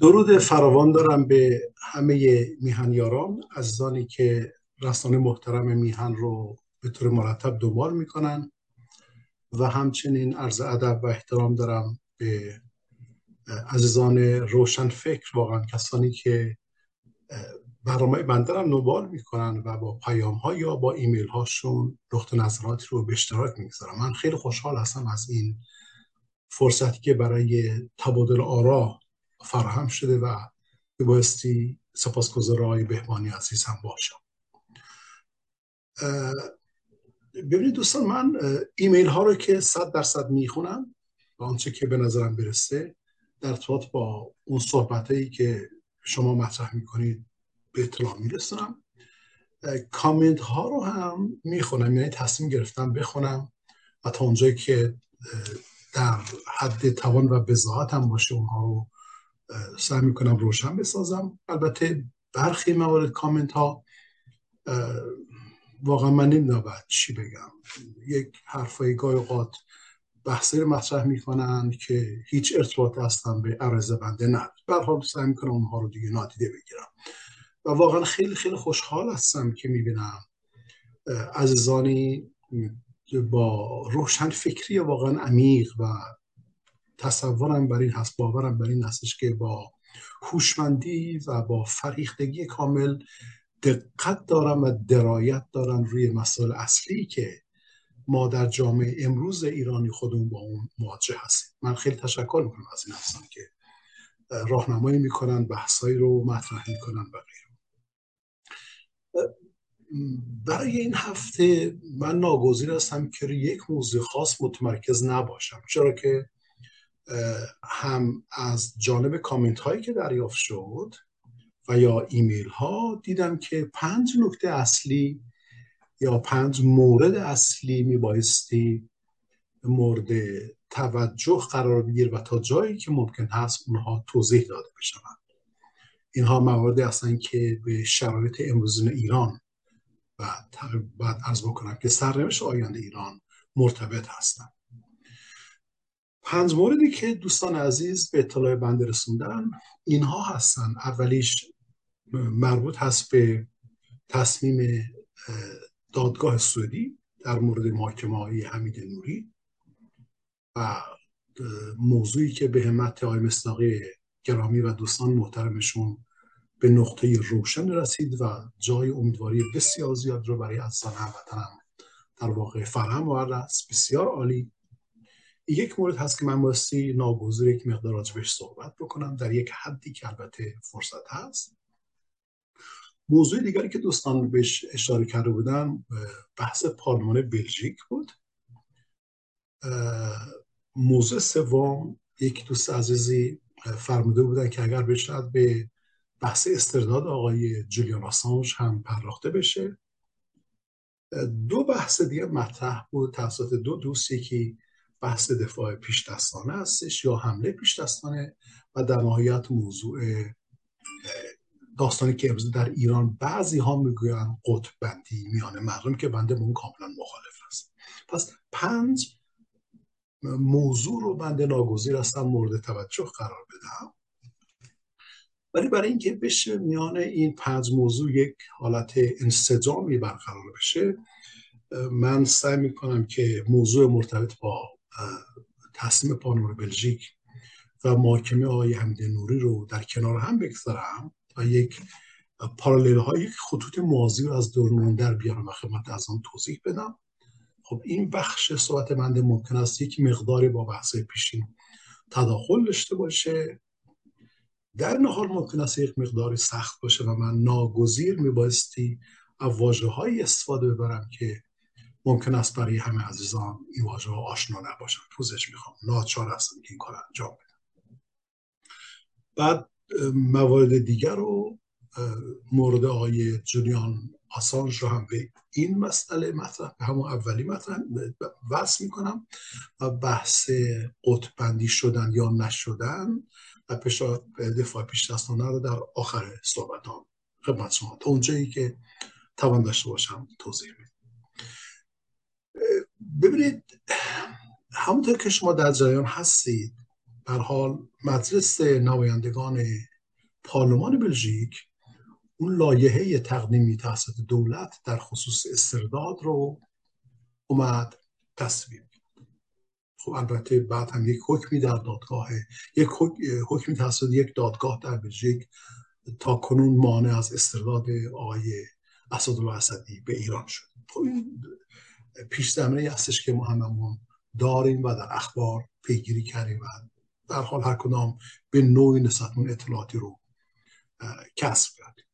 درود فراوان دارم به همه میهنیاران عزیزانی که رسانه محترم میهن رو به طور مرتب دنبال می‌کنن. و همچنین عرض ادب و احترام دارم به عزیزان روشن فکر واقعا کسانی که برنامه بنده رو دنبال می‌کنن و با پیام ها یا با ایمیل هاشون نقطه نظراتی رو به اشتراک می‌گذارم. من خیلی خوشحال هستم از این فرصتی که برای تبادل آرا فراهم شده و به بایستی سپاسگزار آقای بهبانی عزیز هم باشم. ببینید دوستان من ایمیل ها رو که صد درصد می‌خونم و آنچه که به نظرم برسه در ارتباط با اون صحبت هایی که شما مطرح می‌کنید به اطلاع میرسونم. کامنت ها رو هم می‌خونم یعنی تصمیم گرفتم بخونم و تا اونجایی که در حد توان و بزاعت هم باشه اونها رو سعی می‌کنم روشن بسازم. البته برخی موارد کامنت ها واقعا من نمی‌دونم چی بگم. یک حرفای گای اوقات بحثی رو مطرح می‌کنن که هیچ ارتباط هستن به عرضه بنده نداره به حال سعی می‌کنم اونها رو دیگه نادیده بگیرم. و واقعا خیلی خیلی خوشحال هستم که می‌بینم عزیزانی با روشن فکری واقعا عمیق و تصورم بر این هست باورم بر این هستش که با هوشمندی و با فریختگی کامل دقت دارم و درایت دارن روی مسائل اصلی که ما در جامعه امروز ایرانی خودمون با اون مواجه هستیم. من خیلی تشکر می‌کنم از این هستم که راهنمایی می‌کنن بحثایی رو مطرح می‌کنن و غیره. برای این هفته من ناگزیر هستم که یک موضوع خاص متمرکز نباشم. چرا که هم از جانب کامنت هایی که دریافت شد و یا ایمیل ها دیدم که پنج نکته اصلی یا پنج مورد اصلی می بایستی مورد توجه قرار بگیر و تا جایی که ممکن هست اونها توضیح داده بشوند. اینها مواردی هستن که به شرایط امروزین ایران و بعد ارز بکنم که سرنوشت آینده ایران مرتبط هستند. پنج موردی که دوستان عزیز به اطلاع بنده رسوندن اینها هستن. اولیش مربوط هست به تصمیم دادگاه سعودی در مورد محاکمه های حمید نوری و موضوعی که به همت آقای مصداقی گرامی و دوستان محترمشون به نقطه روشن رسید و جای امیدواری بسیار زیاد رو برای عزیزان هموطنم در واقع فرهم آورده است بسیار عالی. یک مورد هست که من باستی ناگزیر یک مقدار راجبش صحبت بکنم در یک حدی که البته فرصت هست. موضوع دیگری که دوستان بهش اشاره کرده بودن بحث پارلمان بلژیک بود. موضوع سوم یک دوست عزیزی فرموده بودن که اگر بشد به بحث استرداد آقای جولیان آسانج هم پرداخته بشه. دو بحث دیگه مطرح بود توسط دو دوست یکی بحث دفاع پیش دستانه هستش یا حمله پیش دستانه و در نهایت موضوع داستانی که امروز در ایران بعضی ها می‌گویند قطب بندی میان مردم که بنده اون کاملا مخالف هست پس پنج موضوع رو بنده ناگزیر هستم مورد توجه قرار بدم. ولی برای اینکه بشه میان این پنج موضوع یک حالت انسجامی برقرار بشه من سعی می‌کنم که موضوع مرتبط با تصمیم پانور بلژیک و محاکمه آقای حمید نوری رو در کنار هم بگذارم و یک پارالل های خطوط موازی رو از دور در بیارم و خدمت از آن توضیح بدم. خب این بخش صحبت منده ممکن است یک مقداری با بحث پیشین تداخل داشته باشه. در نهار ممکن است یک مقداری سخت باشه و من ناگزیر میبایستی واژه های استفاده ببرم که ممکن است برای همه عزیزان این واژه آشنا نباشن. پوزش می‌خوام. ناچار هستم که این کار انجام بدم. بعد موارد دیگر رو مورد آقای جولیان آسانج رو هم به این مسئله مطرح به همون اولی مطرح وصل می‌کنم و بحث قطبندی شدن یا نشدن و دفاع پیش دستانه رو در آخر صحبتان خدمت شما. تا اونجایی که توان داشته باشم توضیح میدم. ببینید همونطور که شما در جریان هستید بر حال مجلس نمایندگان پارلمان بلژیک اون لایحه تقدیمی توسط دولت در خصوص استرداد رو اومد تصویب خب البته بعد هم یک حکمی در دادگاه یک حکمی توسط یک دادگاه در بلژیک تا کنون مانع از استرداد آقای اسدالله اسدی به ایران شد. خب پیش زمینه هستش که ما هممون داریم و در اخبار پیگیری کردیم و در حال هر کدام به نوعی نسبتمون اطلاعاتی رو کسب کردیم.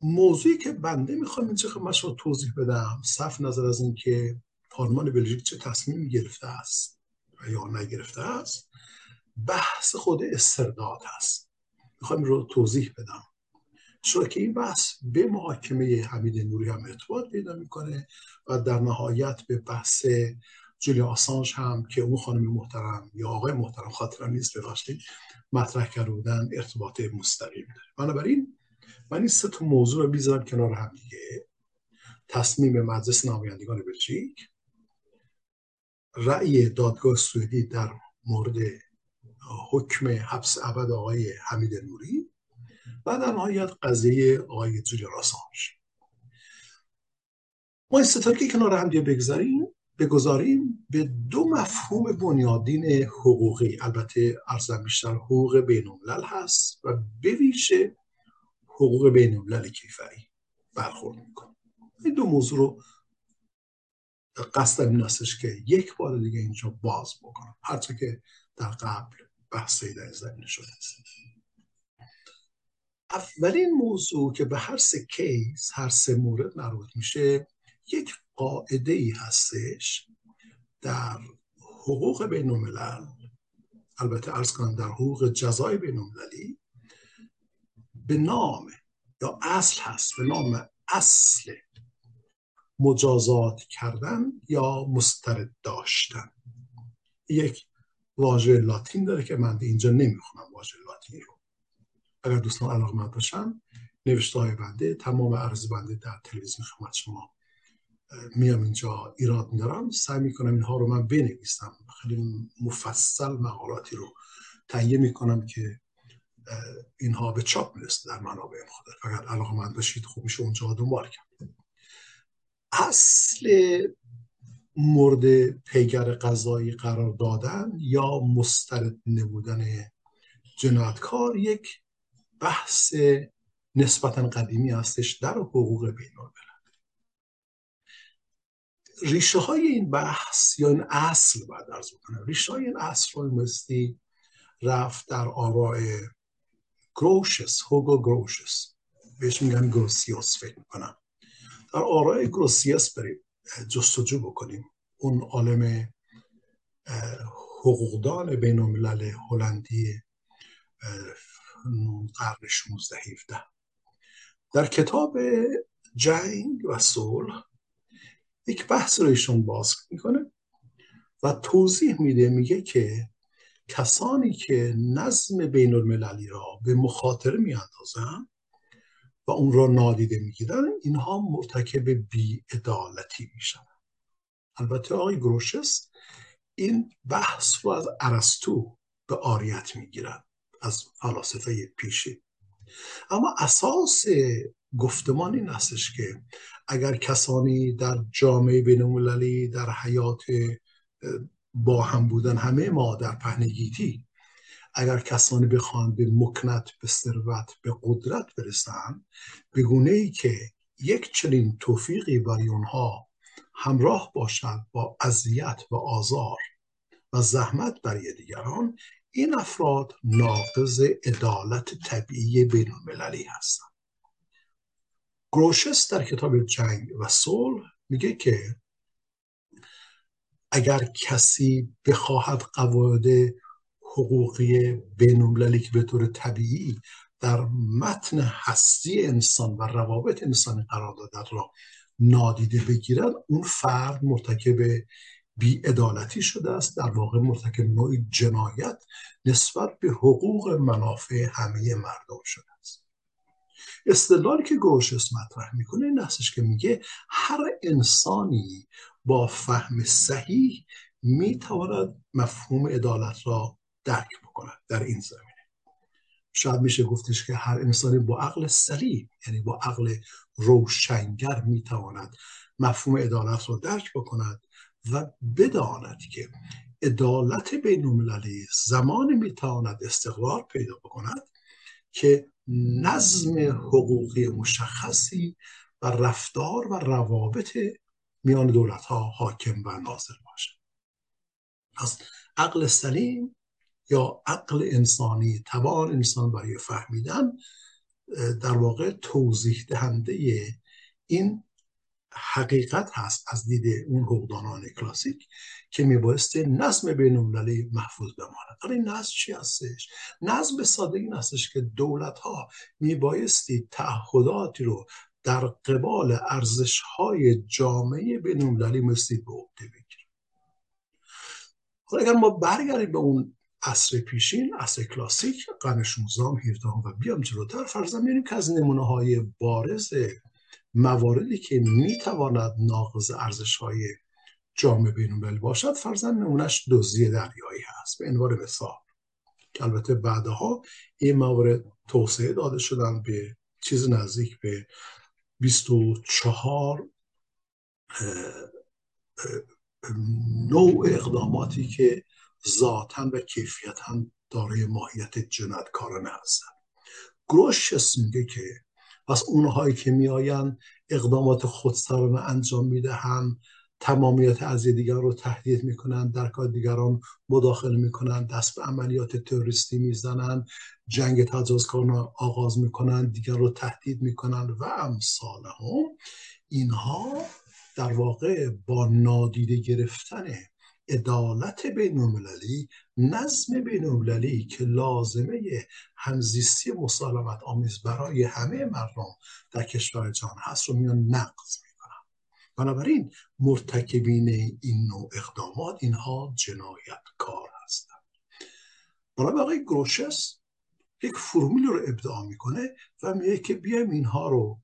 موضوعی که بنده می‌خوام اینجا خدمت رو توضیح بدم صف نظر از اینکه پارلمان بلژیک چه تصمیمی گرفته است و یا نگرفته است بحث خود استرداد هست می‌خوام رو توضیح بدم. چرا که این بحث به محاکمه حمید نوری هم ارتباط پیدا می‌کنه و در نهایت به بحث جولی آسانج هم که اون خانم محترم یا آقای محترم خاطرم نیست ببخشید مطرح کرده بودن ارتباط مستقیم داره. بنابراین من این سه تا موضوع رو بیذارم کنار هم دیگه. تصمیم مجلس نمایندگان بلژیک رأی دادگاه سوئدی در مورد حکم حبس ابد آقای حمید نوری و در نهایت قضیه آقای جولیان آسانج ما این که کنار هم دیگه بگذاریم بگذاریم به دو مفهوم بنیادین حقوقی. البته ارزم بیشتر حقوق بین هست و به حقوق بین کیفری برخورد می‌کنه. این دو موضوع رو قصد این استش که یک بار دیگه اینجا باز بکنم. هرچه که در قبل بحثی در زمینه شده است. اولین موضوع که به هر سه کیس هر سه مورد مربوط میشه یک قاعده ای هستش در حقوق بین الملل البته ارز کنم در حقوق جزای بین المللی به نام یا اصل هست به نام اصل مجازات کردن یا مسترد داشتن. یک واژه لاتین داره که من اینجا نمی‌خونم واژه لاتین رو. اگر دوستان علاقه من باشن نوشته های بنده تمام عرض بنده در تلویزیون خدمت شما میام اینجا ایراد میدارم. سعی می‌کنم اینها رو من بنویسم. خیلی مفصل مقالاتی رو تهیه می‌کنم که اینها به چاپ می‌رسه در منابع خود اگر علاقه من باشید خوب میشه اونجا دنبال کرد. اصل مورد پیگر قضایی قرار دادن یا مسترد نمودن جنایتکار یک بحث نسبتا قدیمی هستش در حقوق بین ریشه های این بحث یا این اصل باید ارز بکنم. ریشه های این اصل رو مستی رفت در آراء گروشس هوگو گروشس بهش میگن گروسیوس فکر می‌کنم. در آراء گروسیوس بریم جستجو بکنیم. اون عالم حقوقدان بین الملل هلندی قرن 16 17 در کتاب جنگ و صلح یک بحث رو ایشون باز می‌کنه و توضیح میده میگه که کسانی که نظم بین المللی را به مخاطره میاندازن و اون را نادیده می‌گیرن اینها مرتکب بیعدالتی میشن البته آقای گروشس این بحث رو از ارسطو به آریت می‌گیرن از فلاسفه پیشی اما اساس گفتمان این هستش که اگر کسانی در جامعه بینالمللی در حیات با هم بودن همه ما در پهنگیتی اگر کسانی بخوان به مکنت به ثروت به قدرت برسن به گونه ای که یک چنین توفیقی برای اونها همراه باشد با اذیت و آزار و زحمت برای دیگران این افراد ناقض عدالت طبیعی بین المللی هستند. گروشس در کتاب جنگ و صلح میگه که اگر کسی بخواهد قواعد حقوقی بینالمللی که به طور طبیعی در متن هستی انسان و روابط انسانی قرار دادن را نادیده بگیرد اون فرد مرتکب بیعدالتی شده است. در واقع مرتکب نوعی جنایت نسبت به حقوق منافع همه مردم شده است. استدلالی که گروشس مطرح می‌کنه این هستش که میگه هر انسانی با فهم صحیح می‌تواند مفهوم عدالت را درک بکند در این زمینه. شاید میشه گفتش که هر انسانی با عقل سلیم یعنی با عقل روشنگر می‌تواند مفهوم عدالت را درک بکند. و بداند که عدالت بین المللی زمان می‌تواند استقرار پیدا بکند که نظم حقوقی مشخصی و رفتار و روابط میان دولت ها حاکم و ناظر باشد. پس عقل سلیم یا عقل انسانی توان انسان برای فهمیدن در واقع توضیح دهنده این حقیقت هست از دید اون حقوقدانان کلاسیک که میبایستی نظم بین محفوظ بماند حالا این نظم چی هستش؟ نظم به سادگی این هستش که دولت ها میبایستی تعهداتی رو در قبال ارزش های جامعه بین المللی مستی به عهده بگیرن حالا اگر ما برگردیم به اون عصر پیشین عصر کلاسیک قرن 16 17 و بیام جلوتر فرضاً می‌بینیم که از نمونه های بارز مواردی که می‌تواند ناقض ارزش های جامعه بین باشد فرزن نمونش دزدی دریایی هست. به عنوان مثال که البته بعدها این موارد توسعه داده شدن به چیز نزدیک به 24 نوع اقداماتی که ذاتا و کیفیتا دارای ماهیت جنایتکارانه هستند. گروش میگه که پس اونهایی که میآیند اقدامات خودسرانه انجام می‌دهند. تمامیت از دیگر رو تهدید می‌کنند در کار دیگران مداخله می‌کنند دست به عملیات تروریستی می‌زنند جنگ تجاوزکاران آغاز می‌کنند دیگر رو تهدید می‌کنند و امثال هم اینها در واقع با نادیده گرفتن عدالت بین المللی نظم بین که لازمه همزیستی مسالمت آمیز برای همه مردم در کشور جهان هست رو میان نقض می‌کنن. بنابراین مرتکبین این نوع اقدامات اینها جنایت کار هستند برای آقای گروشس یک فرمول رو ابداع می‌کنه و میگه که بیایم اینها رو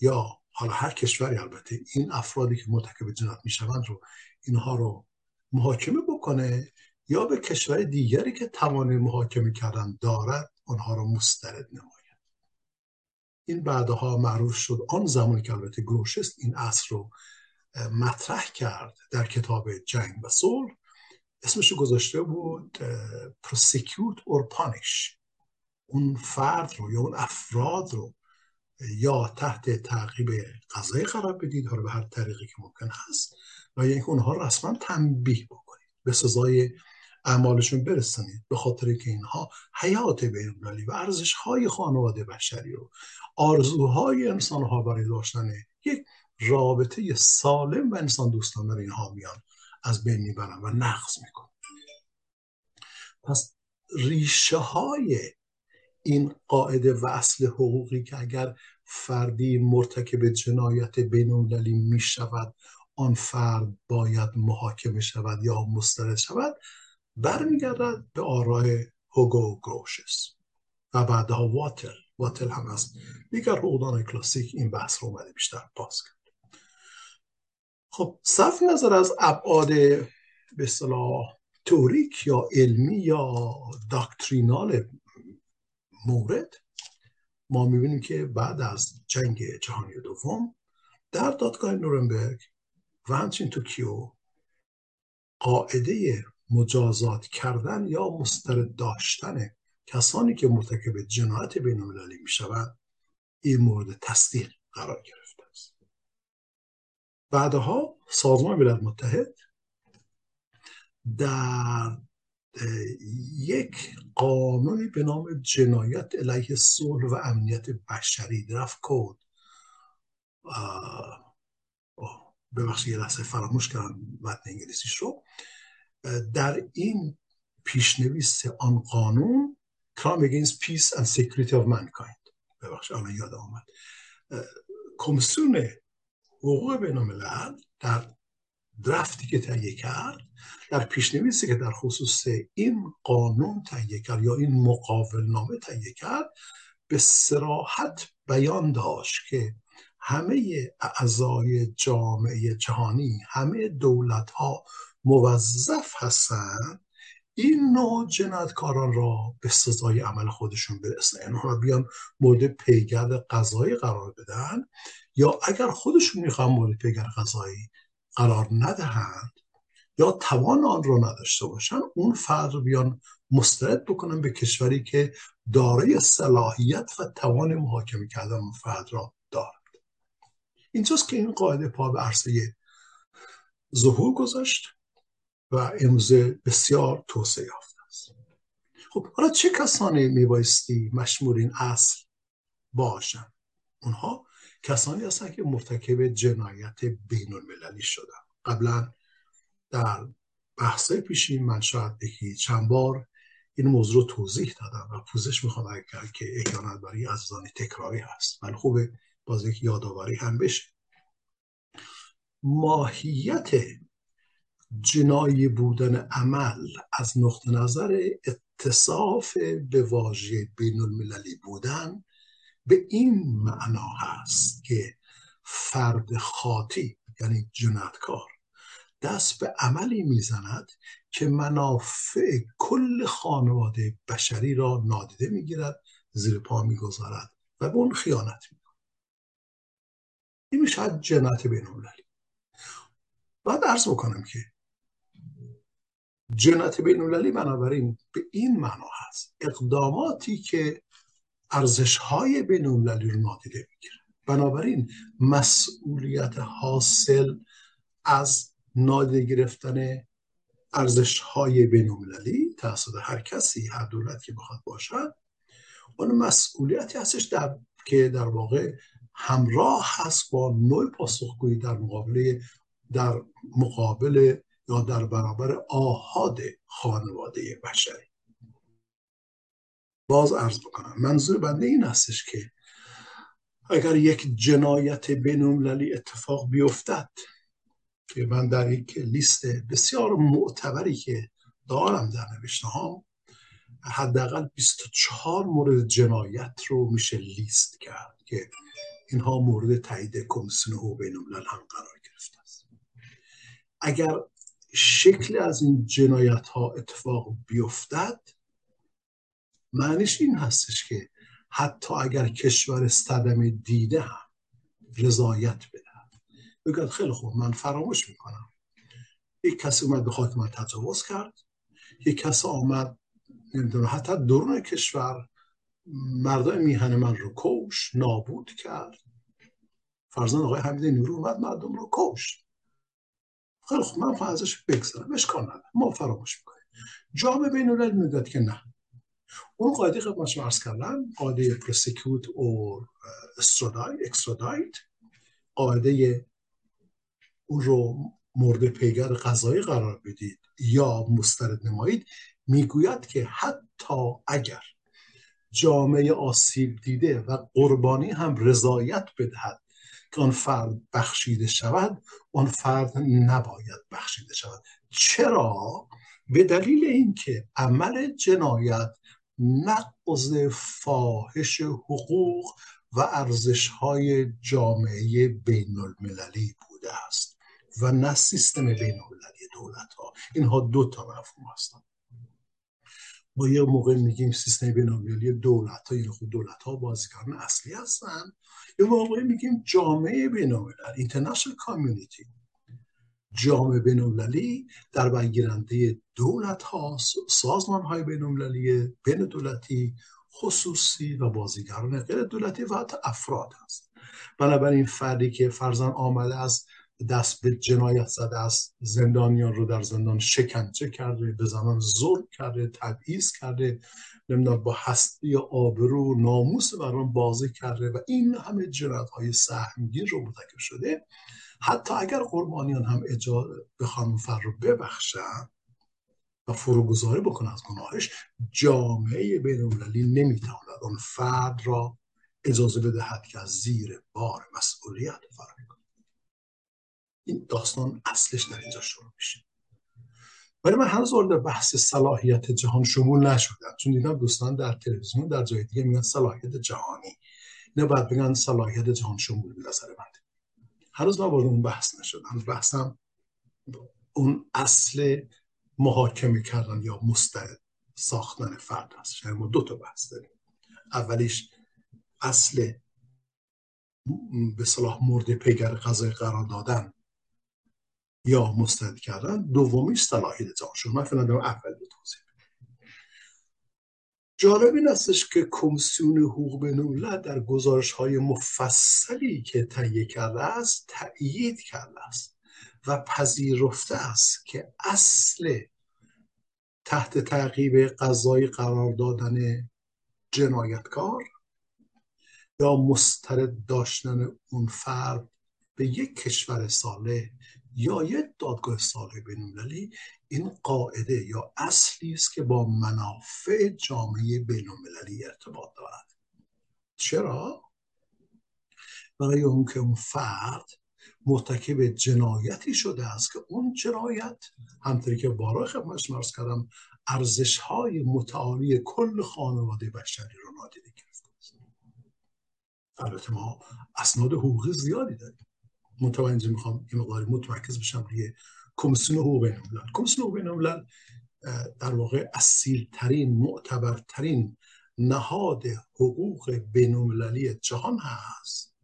یا حالا هر کشوری البته این افرادی که مرتکب جنایت می‌شوند رو اینها رو محاکمه بکنه یا به کشور دیگری که توان محاکمه کردن دارد آنها را مسترد نماید. این بعدها معروف شد آن زمانی که البته گروشست این اصل رو مطرح کرد در کتاب جنگ و صلح اسمش گذاشته بود پروسیکیوت اور پانیش اون فرد رو یا اون افراد رو یا تحت تعقیب قضایی قرار بدید حالا به هر طریقی که ممکن هست و اینکه اونها رسما تنبیه بکنید به سزای اعمالشون برسانید. به خاطر که اینها حیات بینالمللی و ارزش های خانواده بشری و آرزوهای انسان ها برای داشتن یک رابطه سالم و انسان دوستانه اینها میان از بین می‌برن و نقض میکن پس ریشه های این قاعده و اصل حقوقی که اگر فردی مرتکب جنایت بینالمللی می شود آن فرد باید محاکمه شود یا مسترد شود برمیگردد به آرای هوگو گروشس. و بعدها واتل. واتل هم از دیگر حقوقدان کلاسیک این بحث رو اومده بیشتر باز کرد. خب صرف نظر از ابعاد به صلاح توریک یا علمی یا داکترینال مورد ما می‌بینیم که بعد از جنگ جهانی دوم در دادگاه نورنبرگ و همچنین توکیو قاعده مجازات کردن یا مسترد داشتن کسانی که مرتکب جنایت بین المللی می شوند این مورد تصدیق قرار گرفته است. بعدها سازمان ملل متحد در یک قانونی به نام جنایت علیه صلح و امنیت بشری درفت کود. ببخشید یه لحظه فراموش کردم متن انگلیسیش رو. در این پیشنویس آن قانون Crime Against Peace and Security of Mankind. ببخش الان یاد آمد کمیسیون حقوق بین در درفتی که تهیه کرد در پیشنویسی که در خصوص این قانون تهیه کرد یا این مقاول نامه تهیه کرد به سراحت بیان داشت که همه اعضای جامعه جهانی همه دولت ها موظف هستند این نوع جنایتکاران را به سزای عمل خودشون برسن. اینها را بیان مورد پیگرد قضایی قرار بدن یا اگر خودشون می‌خوان مورد پیگرد قضایی قرار ندهند یا توان آن را نداشته باشن اون فرد رو بیان مسترد بکنن به کشوری که دارای صلاحیت و توان محاکمه کردن اون فرد را دارد اینجاست که این قاعده پا به عرصه ظهور گذاشت و امروزه بسیار توسعه یافته است. خب حالا چه کسانی میبایستی مشمول این اصل باشن؟ اونها کسانی هستن که مرتکب جنایت بین المللی شدن. قبلا در بحث پیشین من شاید یکی چند بار این موضوع رو توضیح دادم و پوزش می‌خوام اگر که احیانا برای عزیزان تکراری هست. ولی خوبه. باز یک یادآوری هم بشه. ماهیت جنایی بودن عمل از نقطه نظر اتصاف به واژه بین المللی بودن به این معنا هست که فرد خاطی یعنی جنایتکار دست به عملی می‌زند که منافع کل خانواده بشری را نادیده می‌گیرد زیر پا می‌گذارد و به اون خیانت می‌کنه این میشه جنایت بین المللی. باید ارز بکنم که جنایت بین المللی بنابراین به این معنا هست. اقداماتی که ارزش های بین المللی رو نادیده می‌گیره. بنابراین مسئولیت حاصل از نادیده گرفتن ارزش های بین المللی توسط هر کسی هر دولت که بخواد باشد اون مسئولیتی هستش در که در واقع همراه هست با نوع پاسخگویی در مقابل در مقابل یا در برابر آهاد خانواده بشری. باز عرض بکنم منظور بنده این هستش که اگر یک جنایت بینالمللی اتفاق بیفتد که من در یک لیست بسیار معتبری که دارم در نوشته ها حداقل 24 مورد جنایت رو میشه لیست کرد که اینها مورد تایید کمیسیون حقوق بین هم قرار گرفته است. اگر شکل از این جنایت ها اتفاق بیفتد معنیش این هستش که حتی اگر کشور صدمه دیده هم رضایت بده. بگه خیلی خوب من فراموش می‌کنم. یک کسی اومد به خاک من تجاوز کرد. یک کسی آمد نمی‌دونم حتی درون کشور مردای میهن من رو کش نابود کرد. فرزان آقای حمید نورو اومد مردم رو کشت خیلی خوب من ازش بگذارم اشکال نداره ما فراموش می‌کنیم. جامعه بین الملل میگه که نه. اون قاعده خدمت شما عرض کردم. قاعده پرسیکوت اور اکسترادایت قاعده اون رو مورد پیگر قضایی قرار بدید یا مسترد نمایید می‌گوید که حتی اگر جامعه آسیب دیده و قربانی هم رضایت بدهد که آن فرد بخشیده شود آن فرد نباید بخشیده شود. چرا؟ به دلیل اینکه عمل جنایت نقض فاحش حقوق و ارزش های جامعه بین المللی بوده است و نه سیستم بین المللی دولت ها اینها دو تا مفهوم هستن ما یه موقع میگیم سیستم بین المللی دولت ها یعنی خود دولت ها بازیگران اصلی هستن. یه موقع میگیم جامعه بین المللی international community. جامعه بین المللی در برگیرنده دولت ها سازمان های بین المللی بین دولتی خصوصی و بازیگران غیر دولتی و حتی افراد هست. بنابراین فردی که فرزن آمده است دست به جنایت زده است. زندانیان رو در زندان شکنجه کرده به زمان ظلم کرده تبعیض کرده نمی‌دونم با هستی آبرو ناموس بران بازی کرده و این همه جنایت های سهمگین رو مرتکب شده. حتی اگر قربانیان هم اجازه بخوان فر رو ببخشن و فروگذاری بکنه از گناهش جامعه بین المللی نمی‌تواند اون فرد را اجازه بدهد که از زیر بار مسئولیت فرار کنه. این داستان اصلش در اینجا شروع میشه. ولی من هنوز وارد بحث صلاحیت جهان شمول نشدم. چون دیدم دوستان در تلویزیون در جای دیگه میگن صلاحیت جهانی. نه باید بگن صلاحیت جهان شمول به نظر من. هنوز من وارد اون بحث نشدم. بحثم اون اصل محاکمه کردن یا مستعد ساختن فرد هست. یعنی ما دو تا بحث داریم. اولیش اصل به صلاح مورد پیگر قضای قرار دادن. یا مستعد کردن دومیش صلاحیت جان شد. من فعلا اول رو توضیح جالب این استش که کمیسیون حقوق بین در گزارش های مفصلی که تهیه کرده است تأیید کرده است و پذیرفته است که اصل تحت تعقیب قضایی قرار دادن جنایتکار یا مسترد داشتن اون فرد به یک کشور ساله یا یک دادگاه ساله بینالمللی این قاعده یا اصلی است که با منافع جامعه بینالمللی ارتباط دارد. چرا؟ برای اون که اون فرد مرتکب جنایتی شده است که اون جنایت همطوری که بارا خدمتش مرز کردم ارزش های متعالی کل خانواده بشری رو نادیده گرفته است. البته ما اسناد حقوقی زیادی داریم. متوجه می‌خوام این مقداری متمرکز بشم روی کمیسیون حقوق بین الملل کمیسیون حقوق بین در واقع اصیل ترین معتبرترین نهاد حقوق بین جهان هست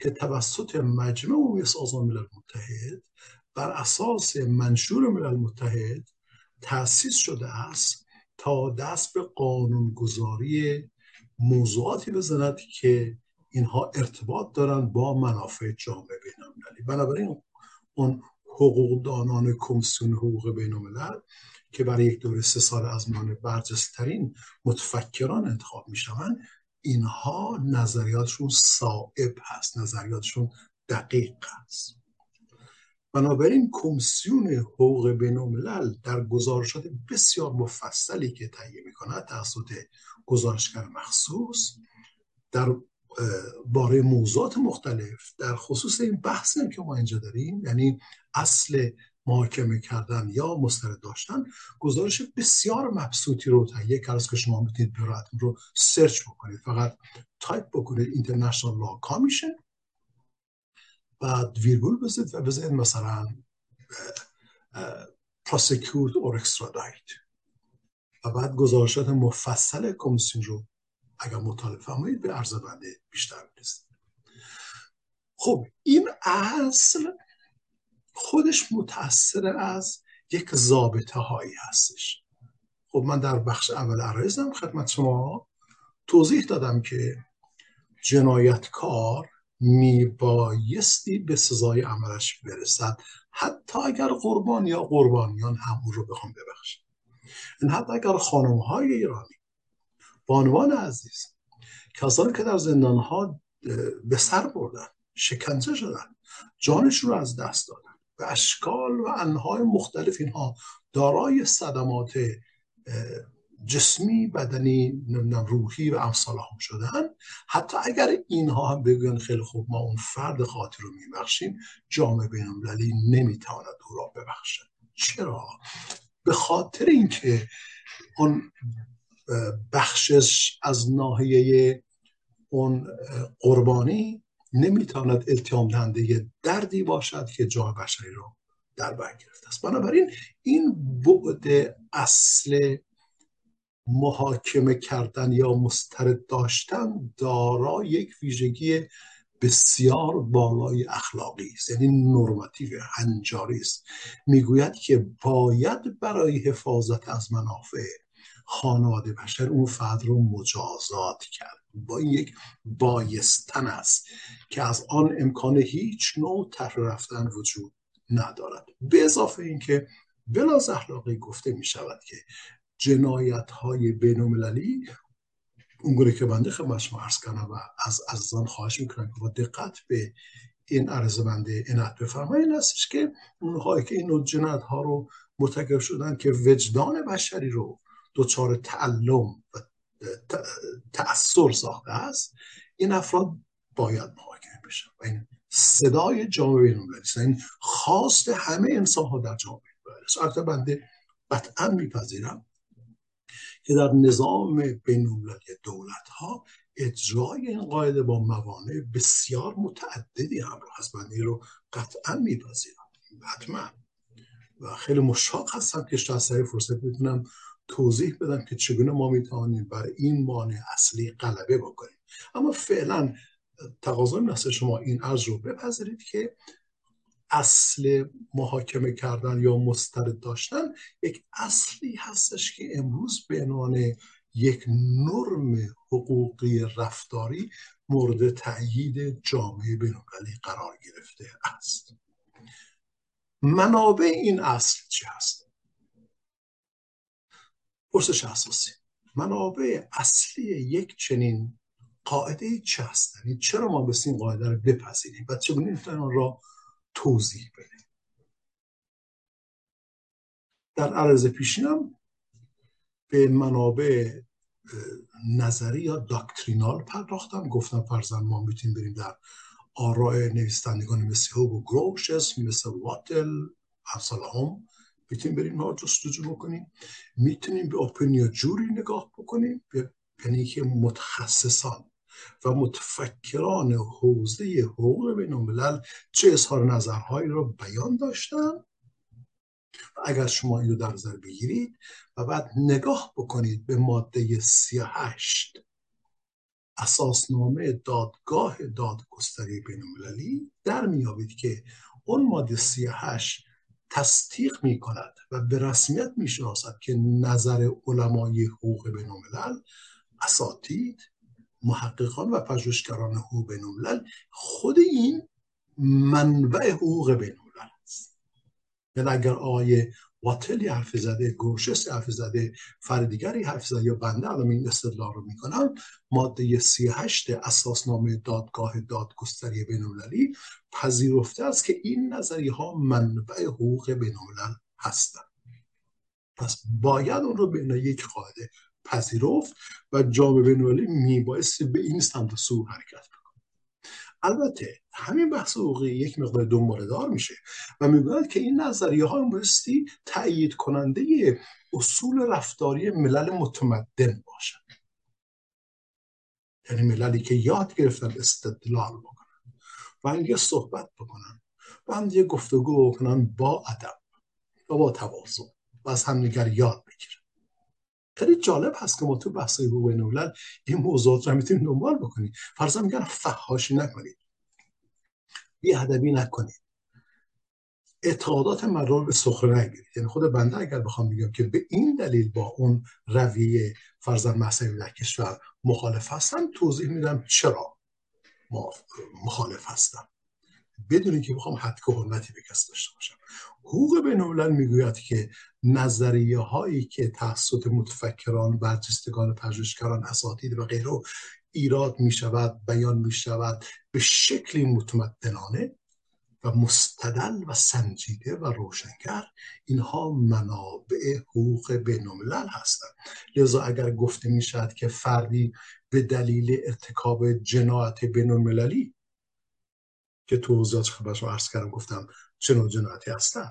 که توسط مجمع عمومی سازمان ملل متحد بر اساس منشور ملل متحد تأسیس شده است تا دست به قانونگذاری موضوعاتی بزند که اینها ارتباط دارند با منافع جامعه بین المللی بنابراین اون حقوقدانان کمیسیون حقوق بین الملل که برای یک دوره سه سال از میان برجسترین متفکران انتخاب می‌شوند اینها نظریاتشون صائب هست نظریاتشون دقیق هست. بنابراین کمیسیون حقوق بین در گزارشات بسیار مفصلی که تهیه می‌کند توسط گزارشگر مخصوص در باره موضوعات مختلف. در خصوص این بحثی که ما اینجا داریم یعنی اصل محاکمه کردن یا مسترد داشتن گزارش بسیار مبسوطی رو تهیه کرد. که شما می‌تونید براتون رو search بکنید. فقط تایپ بکنید International Law Commission بعد ویرگول بزنید و بزنید مثلا prosecute or extradite و بعد گزارشات مفصل کمیسیون رو اگر مطالعه فرمایید به عرض بنده بیشتر می‌رسید خب این اصل خودش متأثر از یک ضابطه هایی هستش. خب من در بخش اول عرایزم خدمت شما توضیح دادم که جنایتکار میبایستی به سزای عملش برسد حتی اگر قربان یا قربانیان همون رو بخوام ببخشن. این حتی اگر خانم های ایرانی بانوان عزیز کسانی که در زندان ها به سر بردن شکنجه شدن جانشون رو از دست دادن به اشکال و انهای مختلف اینها دارای صدمات جسمی بدنی روحی و امثال هم شدن. حتی اگر اینها هم بگوین خیلی خوب ما اون فرد خاطر رو میبخشیم جامعه بینالمللی نمی‌تواند او را ببخشد. چرا؟ به خاطر اینکه اون بخشش از ناحیه اون قربانی نمی‌تواند التیام دهنده دردی باشد که جان بشری رو در بر گرفته است. بنابراین این بعد اصل محاکمه کردن یا مسترد داشتن دارا یک ویژگی بسیار بالای اخلاقی است. یعنی نرماتیو هنجاری است. می‌گوید که باید برای حفاظت از منافع خانواده بشر اون فرد رو مجازات کرد. با این یک بایستن است که از آن امکان هیچ نوع طرح رفتن وجود ندارد. به اضافه اینکه بلاز اخلاقی گفته می شود که جنایت های بین المللی اونگونه که بنده خدمت شما عرض کنم و از عزیزان خواهش می‌کنم که با دقت به این عرض بنده اینت بفرمایید این که اونهایی که این نوع جنایت ها رو مرتکب شدن که وجدان بشری رو دچار تعلم و تأثیر ساخته است این افراد باید محاکمه بشن و این صدای جامعه بینالمللی این خواست همه انسان ها در جامعه است بنده قطعا میپذیرم که در نظام بینالمللی دولت ها اجرای این قاعده با موانع بسیار متعددی همراه هست بنده رو قطعا میپذیرم. حتما. و خیلی مشتاق هستم که از فرصت بتونم توضیح بدم که چگونه ما می‌توانیم بر این مانع اصلی غلبه بکنیم. اما فعلا تقاضا این شما این عرض رو بپذیرید که اصل محاکمه کردن یا مسترد داشتن یک اصلی هستش که امروز به عنوان یک نرم حقوقی رفتاری مورد تأیید جامعه بینالمللی قرار گرفته است. منابع این اصل چی هست؟ پرسش اساسی. منابع اصلی یک چنین قاعده چه هستن؟ یعنی چرا ما به این قاعده رو بپذیریم و چگونه می‌تونیم را توضیح بدیم؟ در عرض پیشینم به منابع نظری یا داکترینال پرداختم. گفتم فرزن ما می‌تونیم بریم در آراء نویستندگان مثل هوگو گروشس مثل واتل امثال می‌تونیم بریم ها جستجو بکنیم. می‌تونیم به اپنیا جوری نگاه بکنیم یعنی که متخصصان و متفکران حوزه حقوق بین الملل چه اظهار نظرهایی را بیان داشتن. و اگر شما این رو در نظر بگیرید و بعد نگاه بکنید به ماده 38 اساسنامه دادگاه دادگستری بین المللی در میابید که اون ماده 38 تصدیق می کند و به رسمیت می شناسد که نظر علمای حقوق بین اساتید محققان و پژوهشگران حقوق بین خود این منبع حقوق بین است. یعنی اگر آقای واتلی حرف زده گوشس حرف زده فردیگری حرف زده یا بنده الان این استدلال رو می‌کنم. ماده 38 اساسنامه دادگاه دادگستری بین المللی پذیرفته است که این نظریه ها منبع حقوق بین الملل هستند. پس باید اون رو بین یک قاعده پذیرفت و جامعه بینالمللی میبایستی به این سمت سو حرکت البته همین بحث حقوقی یک مقدار دنباله دار میشه و می‌گوید که این نظریه ها بایستی تأیید کننده اصول رفتاری ملل متمدن باشن. یعنی مللی که یاد گرفتن استدلال بکنن و اینکه صحبت بکنن و هم یه گفتگو بکنن با ادب و با تواضع و از همدیگر یاد بگیرن. خیلی جالب هست که ما تو بحث حقوق بین این موضوعات رو می‌تونیم دنبال بکنیم. فرضا میگن فحاشی نکنید. بی ادبی نکنید. اعتقادات مردم به سخره نگیرید. یعنی خود بنده اگر بخوام بگم که به این دلیل با اون رویه فرزن مذهبی در کشور مخالف هستم توضیح میدم چرا مخالف هستم. بدون اینکه بخوام حد که حرمتی به کس داشته باشم. حقوق بین می‌گوید که نظریه هایی که توسط متفکران برجستگان پژوهشگران اساتید و غیره ایراد می شود بیان می شود به شکلی متمدنانه و مستدل و سنجیده و روشنگر اینها منابع حقوق بین هستند. لذا اگر گفته می شود که فردی به دلیل ارتکاب جنایت بین المللی که توضیحاتش خدمتتون عرض کردم گفتم چه نوع جنایتی هستن.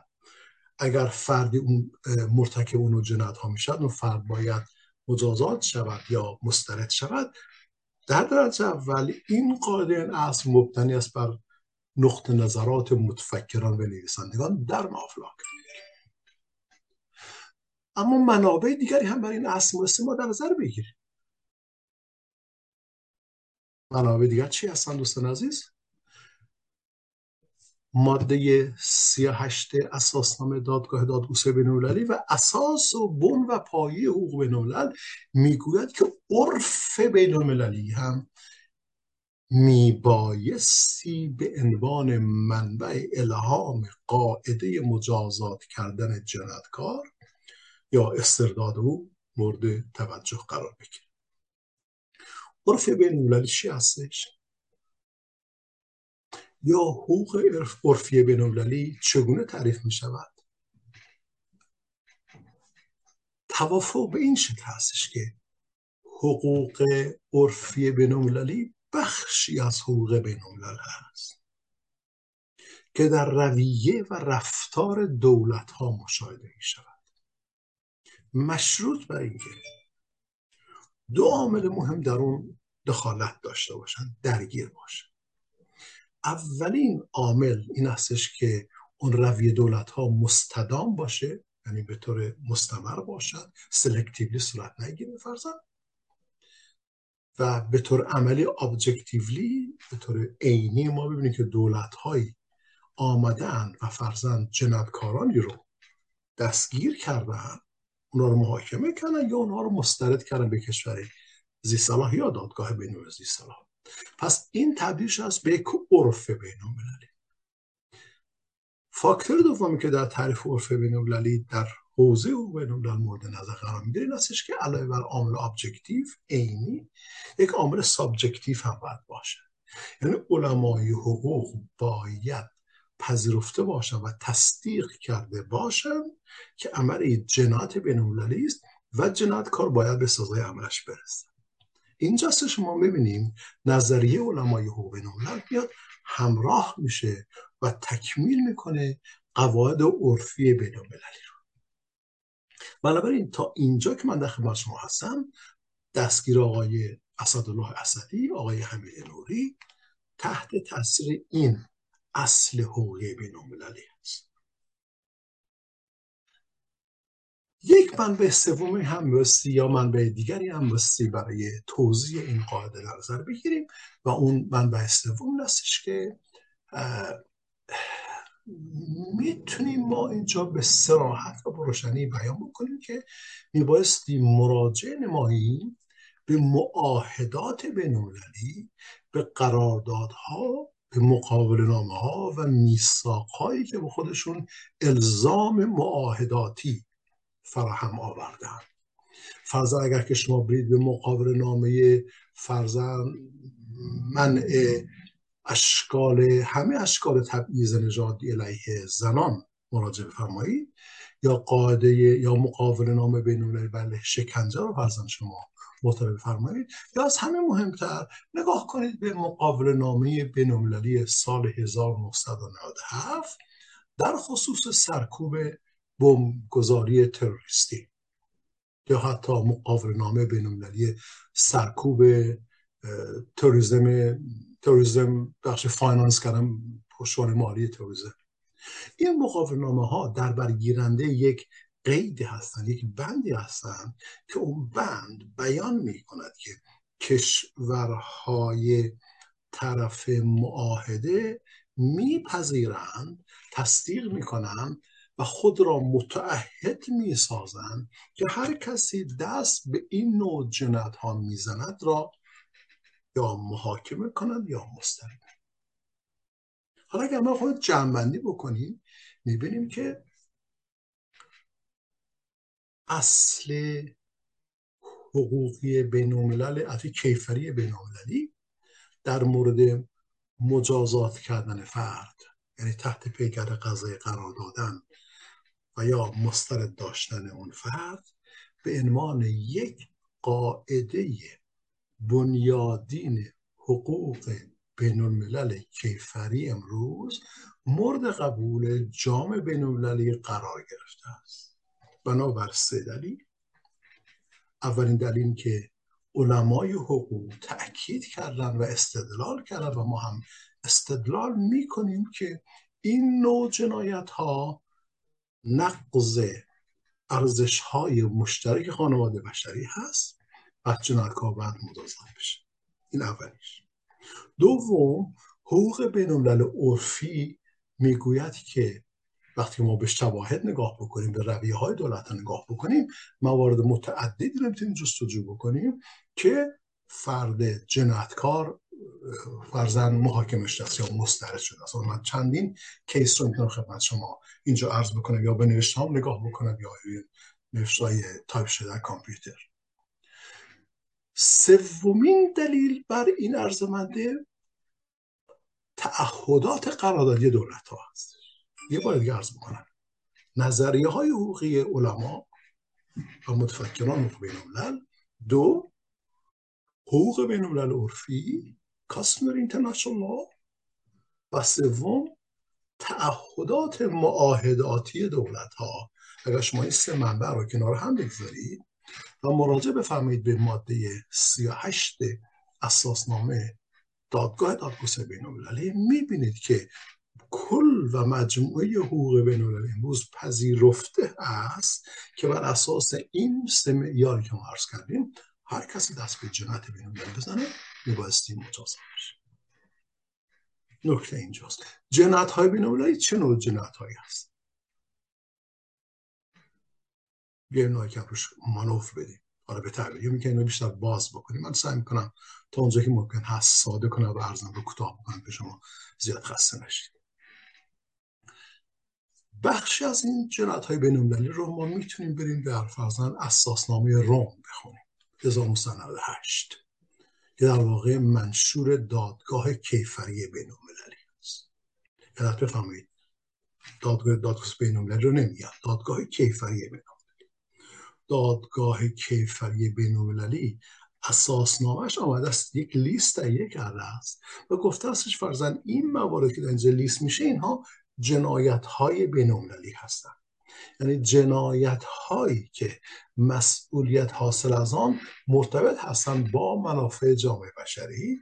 اگر فردی اون مرتکب اون جنایت ها می‌شد اون فرد باید مجازات شود یا مسترد شود؟ در درجه اول این قاعده این اصل مبتنی است بر نقط نظرات متفکران و نویسندگان در مافلاک اما منابع دیگری هم برای این اصل ما در نظر بگیریم. منابع دیگر چی هستن دوستان عزیز؟ ماده 38 اساسنامه دادگاه دادگستری بین‌المللی و اساس و بن و پایه حقوق بین‌الملل می‌گوید که عرف بین‌المللی هم میبایستی به عنوان منبع الهام قاعده مجازات کردن جنایتکار یا استرداد او مورد توجه قرار بگیره عرف بین‌المللی چی هستش؟ یا حقوق عرفی بینالمللی چگونه تعریف می شود؟ توافق به این شکل هستش که حقوق عرفی بینالمللی بخشی از حقوق بینالملل هست که در رویه و رفتار دولت ها مشاهده می شود. مشروط بر اینکه دو عامل مهم در اون دخالت داشته باشند درگیر باشن. اولین عامل این هستش که اون روی دولت ها مستدام باشه یعنی به طور مستمر باشد سلکتیولی صورت نگیره فرزن و به طور عملی ابجکتیولی به طور عینی ما ببینیم که دولت هایی آمدن و فرزند جنابکارانی رو دستگیر کردن اونا رو محاکمه کردن یا اونها رو مسترد کردن به کشور زی یا دادگاه بین زی پس این تبدیل است به یک عرف بین فاکتور دومی که در تعریف عرف بین در حوزه و بین مورد نظر قرار می‌گیره این هستش که علاوه بر عامل objective عینی یک عامل subjective هم باید باشه. یعنی علمای حقوق باید پذیرفته باشن و تصدیق کرده باشن که عمل جنایت بینالمللی است و کار باید به سزای عملش برسه. اینجاست شما می‌بینیم نظریه علمای حقوق بینالملل میاد همراه میشه و تکمیل می‌کنه قواعد عرفی بینالمللی رو. بنابراین تا اینجا که من در خدمت شما هستم دستگیر آقای اسدالله اسدی آقای حمید نوری تحت تاثیر این اصل حقوقی بین است یک منبع سومی هم بستی یا منبع دیگری هم بستی برای توضیح این قاعده در نظر بگیریم و اون منبع سوم هستش که می‌تونیم ما اینجا به سراحت و بروشنی بیان بکنیم که میبایستی مراجعه نماییم به معاهدات بینالمللی به قراردادها به مقابل نامه ها و میثاق هایی که به خودشون الزام معاهداتی فراهم آوردن. فرزن اگر که شما برید به مقابل نامه فرزن منع اشکال همه اشکال تبعیض نژادی علیه زنان مراجعه بفرمایید. یا قاعده یا مقابل نامه بین بله شکنجه رو فرزن شما مطالعه بفرمایید. یا از همه مهمتر نگاه کنید به مقابل نامه بینالمللی سال 1997 در خصوص سرکوب بمبگذاری تروریستی یا حتی مقابل نامه بینالمللی سرکوب تروریسم تروریسم بخش فاینانس کردن پشتوانه مالی تروریسم. این مقابل نامه ها در برگیرنده یک قیدی هستند یک بندی هستند که اون بند بیان می کند که کشورهای طرف معاهده میپذیرند تصدیق می‌کنند و خود را متعهد می‌سازند که هر کسی دست به این نوع جنایت ها می‌زند را یا محاکمه کنند یا مسترد. حالا اگر ما خود جمعبندی بکنیم می‌بینیم که اصل حقوقی بینالملل اصل کیفری بینالمللی در مورد مجازات کردن فرد یعنی تحت پیکر قضای قرار دادن. یا مسترد داشتن اون فرد به عنوان یک قاعده بنیادین حقوق بین الملل کیفری امروز مورد قبول جام بین المللی قرار گرفته است. بنابر سه دلیل. اولین دلیل که علمای حقوق تأکید کردن و استدلال کردن و ما هم استدلال می‌کنیم که این نوع جنایت ها نقض ارزش های مشترک خانواده بشری هست و جنایتکار باید بشه. این اولیش. دوم حقوق بین عرفی می‌گوید که وقتی ما به شواهد نگاه بکنیم به رویه های دولت نگاه بکنیم موارد متعددی رو می‌تونیم جستجو بکنیم که فرد جنایتکار فرزن محاکمه شده یا مسترد شده است. من چندین case رو می‌تونم خدمت شما اینجا عرض بکنم یا به نوشته نگاه بکنم یا نوشته های تایپ شده کامپیوتر. سومین دلیل بر این عرض بنده تعهدات قراردادی دولت ها هست. یه بار دیگه عرض بکنم. نظریه های حقوقی علما و متفکران حقوق بین دو حقوق بین عرفی کاسمر اینترنشنال و سوم تعهدات معاهداتی دولت ها اگر شما این سه منبع رو کنار هم بگذارید و مراجعه بفرمایید به ماده 38 اساسنامه دادگاه دادگستری بین المللی می‌بینید که کل و مجموعه حقوق بین المللی امروز پذیرفته است که بر اساس این سه معیاری که ما عرض کردیم هر کسی دست به جنایت بین المللی بزنه. میبایستی مجازات بشه نکته اینجاست. جنایت های بین چه نوع جنایت هایی هست؟ بیایم نوعی که روش مانوف بدیم. حالا به تعبیر می‌کنیم اینو بیشتر باز بکنیم. من سعی می‌کنم تا اونجا که ممکن هست ساده کنم و ارزم رو کوتاه بکنم به شما زیاد خسته نشید. بخشی از این جنایت های بین رو ما می‌تونیم بریم در فرزن اساسنامه روم بخونیم. 1998 که در واقع منشور دادگاه کیفری بین المللی است یادت بفرمایید دادگاه دادگاه بین المللی رو دادگاه کیفری بین دادگاه کیفری بین المللی اساسنامهش آمده است یک لیست یک عرض است و گفته استش فرزن این موارد که در اینجا لیست میشه اینها جنایت های بین هستند. یعنی جنایت هایی که مسئولیت حاصل از آن مرتبط هستند با منافع جامعه بشری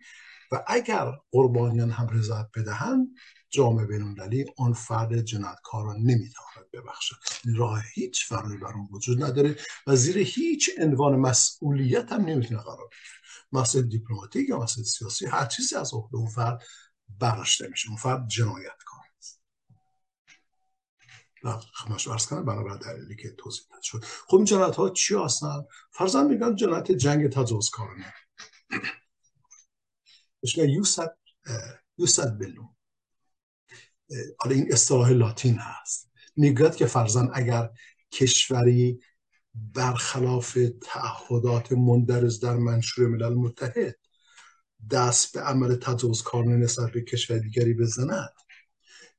و اگر قربانیان هم رضایت بدهند جامعه بینالمللی آن فرد جنایتکار را نمی‌تواند ببخشد. راه هیچ فرقی بر اون وجود نداره و زیر هیچ عنوان مسئولیت هم نمی‌تونه قرار بگیره. مسئله دیپلماتیک یا مسئله سیاسی هر چیزی از عهده اون فرد برداشته میشه. اون فرد جنایتکار. است خدمتش ارز کنم بنابر دلیلی که توضیح داده شد خب این جنایت ها چی هستن؟ فرضاً میگن جنایت جنگ تجاوزکارانه. میگن یوسد یوسد بلو. حالا این اصطلاح لاتین هست. می‌گوید که فرزن اگر کشوری برخلاف تعهدات مندرز در منشور ملل متحد دست به عمل تجاوزکارانه نسبت به کشور دیگری بزند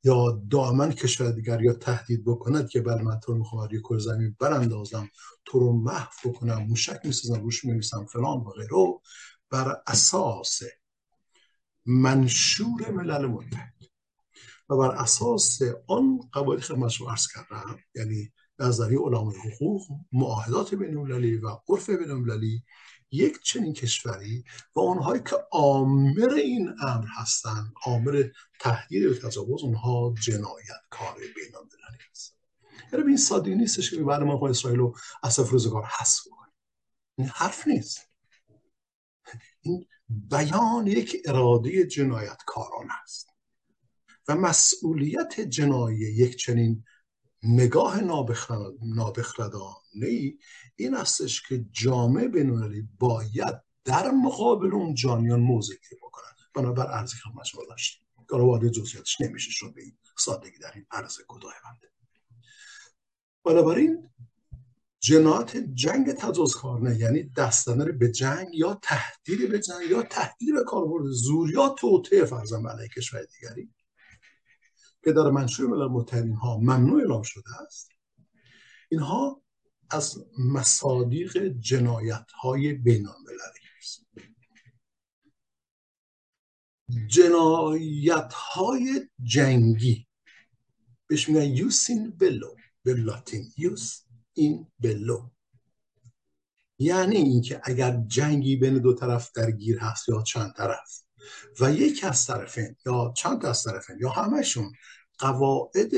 یا دامن کشور دیگر یا تهدید بکند که بله من تو می‌خوام کره زمین براندازم تو رو محو بکنم موشک می‌سازم روش میمیسم فلان و غیره. بر اساس منشور ملل متحد و بر اساس آن قواعد خدمتش رو عرض کردم یعنی نظریه علمای حقوق معاهدات بینالمللی و عرف بینالمللی یک چنین کشوری و اونهایی که عامر این امر هستند عامر تهدید و تجاوز اونها جنایتکار بینالمللی هست یعنی این سادی نیستش که بعد ما اسرائیل رو از روزگار حذف کنیم. این حرف نیست. این بیان یک اراده جنایتکاران است. و مسئولیت جنایی یک چنین نگاه نابخردانه این استش که جامعه بینالمللی باید در مقابل اون جانیان موضع گیری بکنن. بنابر ارزی خدمت شما داشتیم کار وارد جزئیاتش نمیشه شد به این سادگی در این عرض کوتاه بنده بنابراین جنایت جنگ تجاوزکارانه یعنی دستنه به جنگ یا تهدید به جنگ یا تهدید به کاربرد زور یا توطعه فرزن علیه کشور دیگری که در منشور ملل متحد ها ممنوع اعلام شده است اینها از مصادیق جنایت های بین است جنایت های جنگی بهش میگن یوس این بلو به لاتین یوس این بلو. یعنی اینکه اگر جنگی بین دو طرف درگیر هست یا چند طرف و یک از طرفین یا چند از طرفین یا همشون قواعد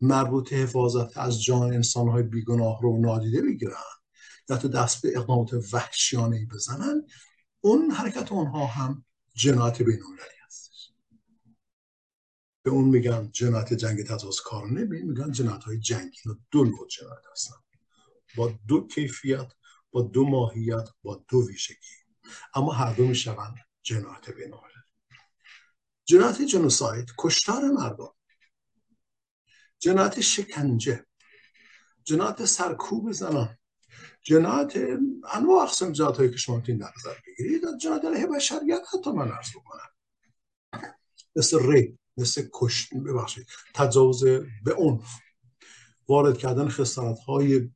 مربوط حفاظت از جان انسانهای بیگناه رو نادیده بگیرن. یا تو دست به اقدامات وحشیانه بزنن اون حرکت اونها هم جنایت بینالمللی هستش. به اون میگن جنایت جنگ کارانه به میگن جنایت های جنگی دو نوع جنایت هستن. با دو کیفیت با دو ماهیت با دو ویژگی. اما هر دو می‌شوند جنایت بینالمللی. جنایت جنوساید کشتار مردم. جنایت شکنجه. جنایت سرکوب زنان. جنایت انواع اقسام جنایت هایی که شما در نظر بگیرید. جنایت علیه بشریت حتی من عرض بکنم. مثل ری مثل کشت ببخشید تجاوز به عنف. وارد کردن خسارت های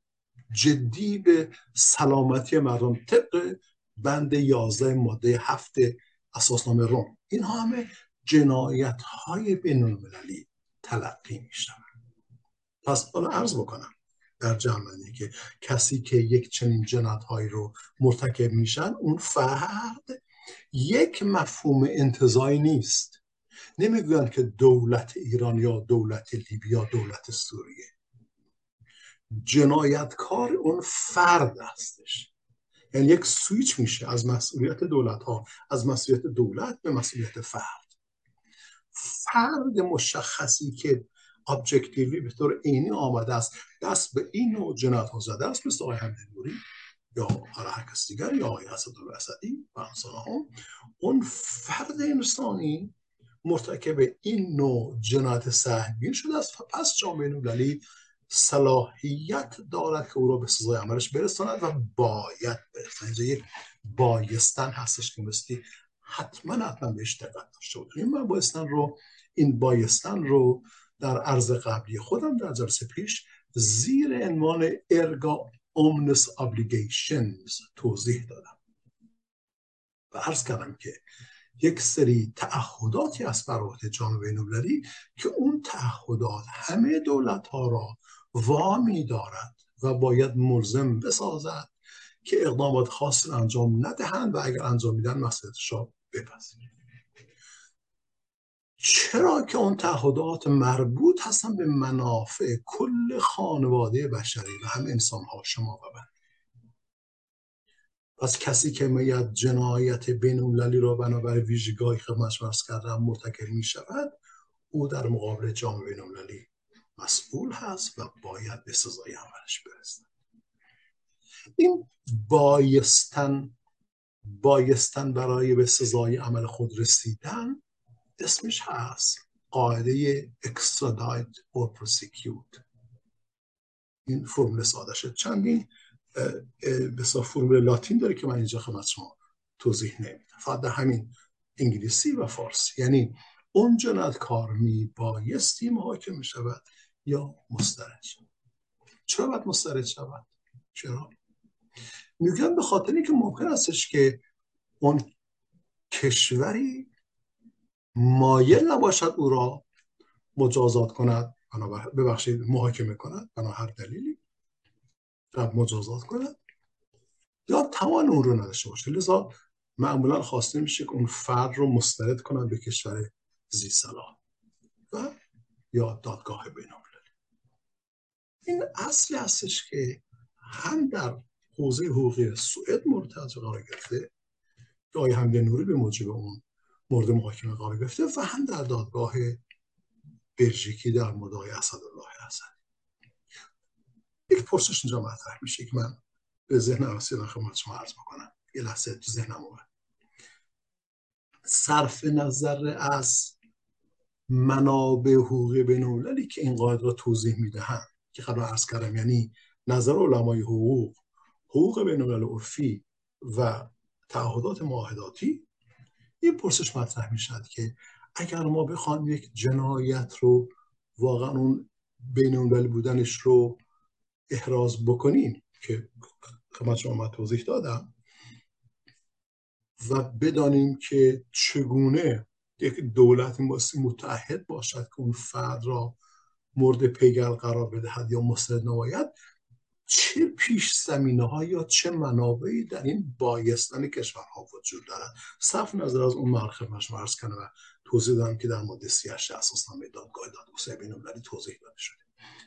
جدی به سلامتی مردم طبق بند 11 ماده هفت اساسنامه روم. اینها همه جنایت های بین المللی تلقی میشن پس حالا عرض بکنم در جمعنی که کسی که یک چنین جنایت هایی رو مرتکب میشن اون فرد یک مفهوم انتظایی نیست. نمی‌گویند که دولت ایران یا دولت لیبیا دولت سوریه. جنایتکار اون فرد هستش. یعنی یک سویچ میشه از مسئولیت دولت ها از مسئولیت دولت به مسئولیت فرد. فرد مشخصی که ابجکتیوی به طور عینی آمده است دست به این نوع جنایت ها زده است مثل آقای حمید نوری یا هر کس دیگر یا آقای حسد الاسدی و هم اون فرد انسانی مرتکب این نوع جنایت سهمگین شده است. و پس جامعه المللی صلاحیت دارد که او را به سزای عملش برساند و باید برساند. اینجا یک بایستن هستش که مستی حتما حتما بهش دقت داشته بودیم من بایستن رو این بایستن رو در عرض قبلی خودم در جلسه پیش زیر عنوان ارگا اومنس ابلیگیشنز توضیح دادم. و عرض کردم که یک سری تعهداتی از بر عهده جامعه که اون تعهدات همه دولت ها را وامی دارد و باید ملزم بسازد. که اقدامات خاص انجام ندهند و اگر انجام میدن مسئولیتش را بپذیرند چرا که اون تعهدات مربوط هستن به منافع کل خانواده بشری و هم انسان ها شما و من؟ پس کسی که میاد جنایت بینالمللی را بنابر ویژگاهی خدمتش مرز کردم مرتکب می شود او در مقابل جامعه بینالمللی مسئول هست و باید به سزای عملش برسد. این بایستن بایستن برای به سزای عمل خود رسیدن اسمش هست قاعده extradite or prosecute. این فرمول شد چندین بسا فرمول لاتین داره که من اینجا خدمت شما توضیح نمیدم. فقط در همین انگلیسی و فارسی. یعنی اون کار می بایستی محاکمه شود یا مسترد چرا باید مسترد شود؟ چرا؟ میگن به خاطر که ممکن استش که اون کشوری مایل نباشد او را مجازات کند ببخشید محاکمه کند بنا هر دلیلی و مجازات کند. یا توان اون رو نداشته باشه. لذا معمولا خواسته میشه که اون فرد رو مسترد کنند به کشور زی و یا دادگاه بین این اصلی هستش که هم در حوزه حقوقی سوئد مورد قرار گرفته. که آقای نوری به موجب اون مورد محاکمه قرار گرفته و هم در دادگاه بلژیکی در مورد آقای اسدالله حسن یک پرسش اینجا مطرح میشه که من به ذهن رسیدن خدمت شما عرض بکنم. یه لحظه تو ذهنم اومد. صرف نظر از منابع حقوقی بین که این قاعده را توضیح می‌دهند که قبل عرض کردم. یعنی نظر علمای حقوق حقوق بین عرفی و تعهدات معاهداتی این پرسش مطرح می شد که اگر ما بخوایم یک جنایت رو واقعا اون بین بودنش رو احراز بکنیم که خدمت شما توضیح دادم و بدانیم که چگونه یک دولت متحد باشد که اون فرد را مورد پیگر قرار بدهد یا مستند نماید چه پیش زمینه ها یا چه منابعی در این بایستن کشورها وجود دارد صرف نظر از اون مرخب مرز کنه و توضیح دادم که در مورد 38 اساسنامه دادگاه دادگستری بین توضیح داده شده.